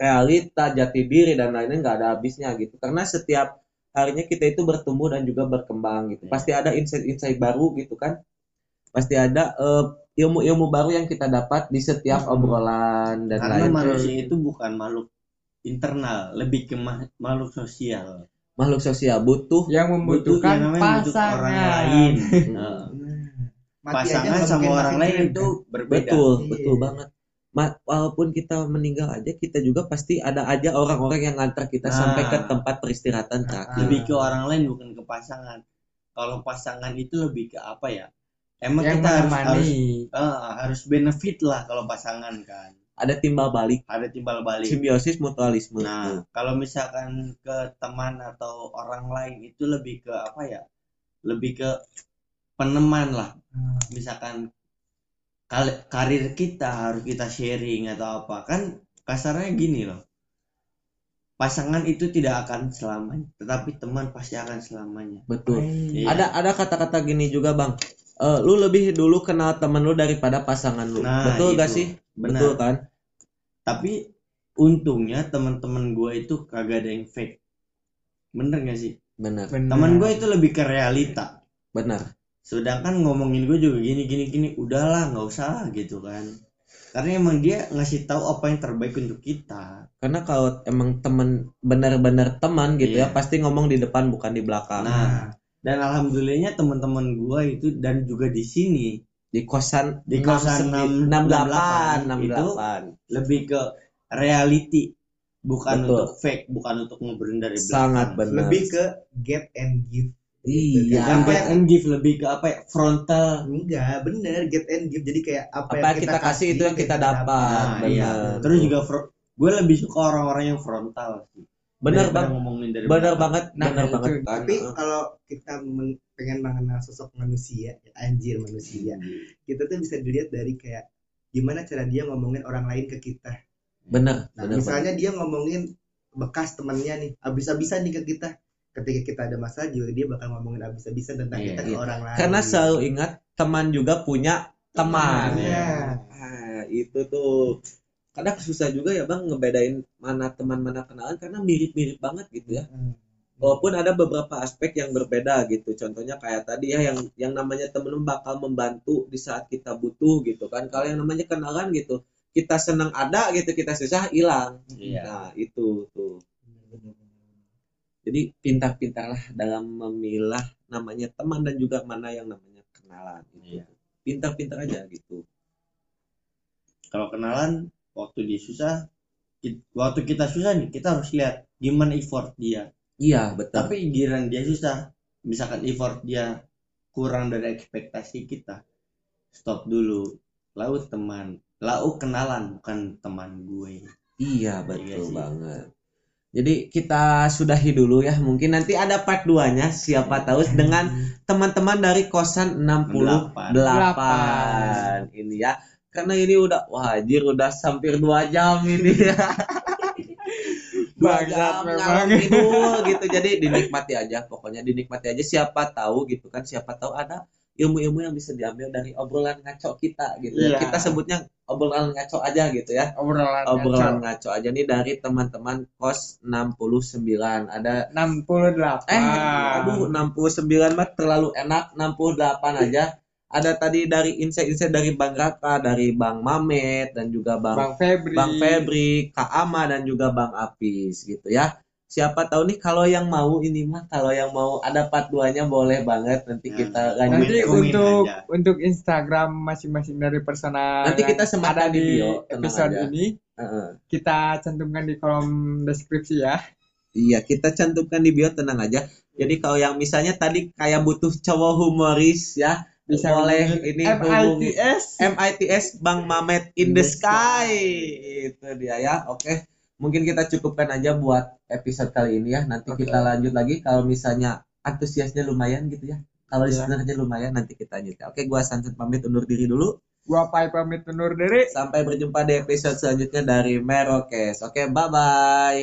Realita. Jati diri dan lainnya nggak ada habisnya gitu. Karena setiap harinya kita itu bertumbuh dan juga berkembang gitu. Iya. pasti ada insight-insight baru gitu kan. Pasti ada eh, ilmu-ilmu baru yang kita dapat di setiap obrolan dan Karena lain manusia itu bukan makhluk internal, lebih ke ma- makhluk sosial. makhluk sosial butuh Yang Butuh membutuhkan yang namanya butuh pasangan. orang lain. Nah, Nah, mati aja pasangan sama orang lain itu kan? berbeda. betul Iya. betul banget Ma- walaupun kita meninggal aja kita juga pasti ada aja orang-orang yang ngantar kita Nah. sampai ke tempat peristirahatan terakhir Lebih ke orang lain bukan ke pasangan. Kalau pasangan itu lebih ke apa ya? Emang Yang kita harus harus eh, harus benefit lah kalau pasangan kan. ada timbal balik Ada timbal balik. simbiosis mutualisme Nah, kalau misalkan ke teman atau orang lain itu lebih ke apa ya? Lebih ke peneman lah. Misalkan kal- karir kita harus kita sharing atau apa kan kasarnya gini loh. Pasangan itu tidak akan selamanya, tetapi teman pasti akan selamanya. betul Iya. ada ada kata-kata gini juga bang Eh, lu lebih dulu kenal temen lu daripada pasangan lu Nah, betul gak itu. sih Benar. betul kan Tapi untungnya teman-teman gue itu kagak ada yang fake. Bener gak sih? benar Benar. Teman gue itu lebih ke realita. benar sedangkan ngomongin gue juga gini gini gini udahlah nggak usah lah gitu kan karena emang dia ngasih tahu apa yang terbaik untuk kita karena kalau emang temen benar-benar teman gitu ya Iya. pasti ngomong di depan bukan di belakang nah dan alhamdulillahnya teman-teman gue itu dan juga di sini di kosan Di kosan 69, 68, 68 itu 68 lebih ke reality bukan Betul. untuk fake bukan untuk ngobrolin dari belakang. Sangat benar. Lebih ke get and give. iya Bukan get and give lebih ke apa ya? Frontal. Enggak, bener get and give. Jadi kayak apa, apa yang kita kasih itu yang kita dapat. nah, iya benar. Terus juga gue lebih suka orang-orang yang frontal sih benar bang ngomongin dari benar banget Nah, benar itu. banget kan Tapi kalau kita men- pengen mengenal sosok manusia, ya, anjir manusia, kita tuh bisa dilihat dari kayak gimana cara dia ngomongin orang lain ke kita. benar Nah, benar misalnya dia ngomongin bekas temannya nih, abis-abisan nih ke kita. Ketika kita ada masalah juga dia bakal ngomongin abis-abisan tentang Iya, kita ke orang lain. karena selalu ingat teman juga punya teman Iya. Ah, itu tuh kadang susah juga ya bang ngebedain mana teman mana kenalan karena mirip-mirip banget gitu ya Hmm. walaupun ada beberapa aspek yang berbeda gitu contohnya kayak tadi ya yang yang namanya temen bakal membantu di saat kita butuh gitu kan kalau yang namanya kenalan gitu kita senang ada gitu kita susah hilang Iya. nah itu tuh jadi pintar-pintarlah dalam memilah namanya teman dan juga mana yang namanya kenalan gitu. Iya. pintar-pintar aja gitu kalau kenalan waktu dia susah waktu kita susah nih kita harus lihat gimana effort dia iya betul tapi giliran dia susah misalkan effort dia kurang dari ekspektasi kita stop dulu lalu teman lalu kenalan bukan teman gue Iya Iya betul sih. banget. Jadi kita sudahi dulu ya. Mungkin nanti ada part 2-nya siapa tahu dengan teman-teman dari kosan 68 ini ya. Karena ini udah wajir udah hampir 2 jam ini ya. Dua jam memang. ngidul gitu. Jadi dinikmati aja pokoknya dinikmati aja siapa tahu gitu kan siapa tahu ada ilmu-ilmu yang bisa diambil dari obrolan ngaco kita gitu ya. Iya. Kita sebutnya obrolan ngaco aja gitu ya Obrolan obrolan ngaco. ngaco aja nih dari teman-teman kos 69 ada 68. eh aduh 69 mah terlalu enak 68 aja ada tadi dari insight-insight dari Bang Raka dari Bang Mamet dan juga Bang Bang Febri. Bang Febri Kak Ama dan juga Bang Apis gitu ya siapa tahu nih kalau yang mau ini mah kalau yang mau ada part 2 nya boleh banget nanti Nah, kita Nanti lanjut Komen untuk aja. untuk Instagram masing-masing dari personal Nanti kita ada di di bio, tenang episode aja. ini Heeh. kita cantumkan di kolom deskripsi ya. Iya, kita cantumkan di bio tenang aja. Jadi kalau yang misalnya tadi kayak butuh cowok humoris ya, Bisa hubungin ini MITS. MITS Bang Mamet in the sky. Itu dia ya. Oke. Mungkin kita cukupkan aja buat episode kali ini ya. Nanti Oke. kita lanjut lagi kalau misalnya antusiasnya lumayan gitu ya. Kalau Iya. listenernya lumayan nanti kita lanjut. Oke, gua Sanset pamit undur diri dulu. Gua Pai pamit undur diri. Sampai berjumpa di episode selanjutnya dari Merokes. Oke, bye bye.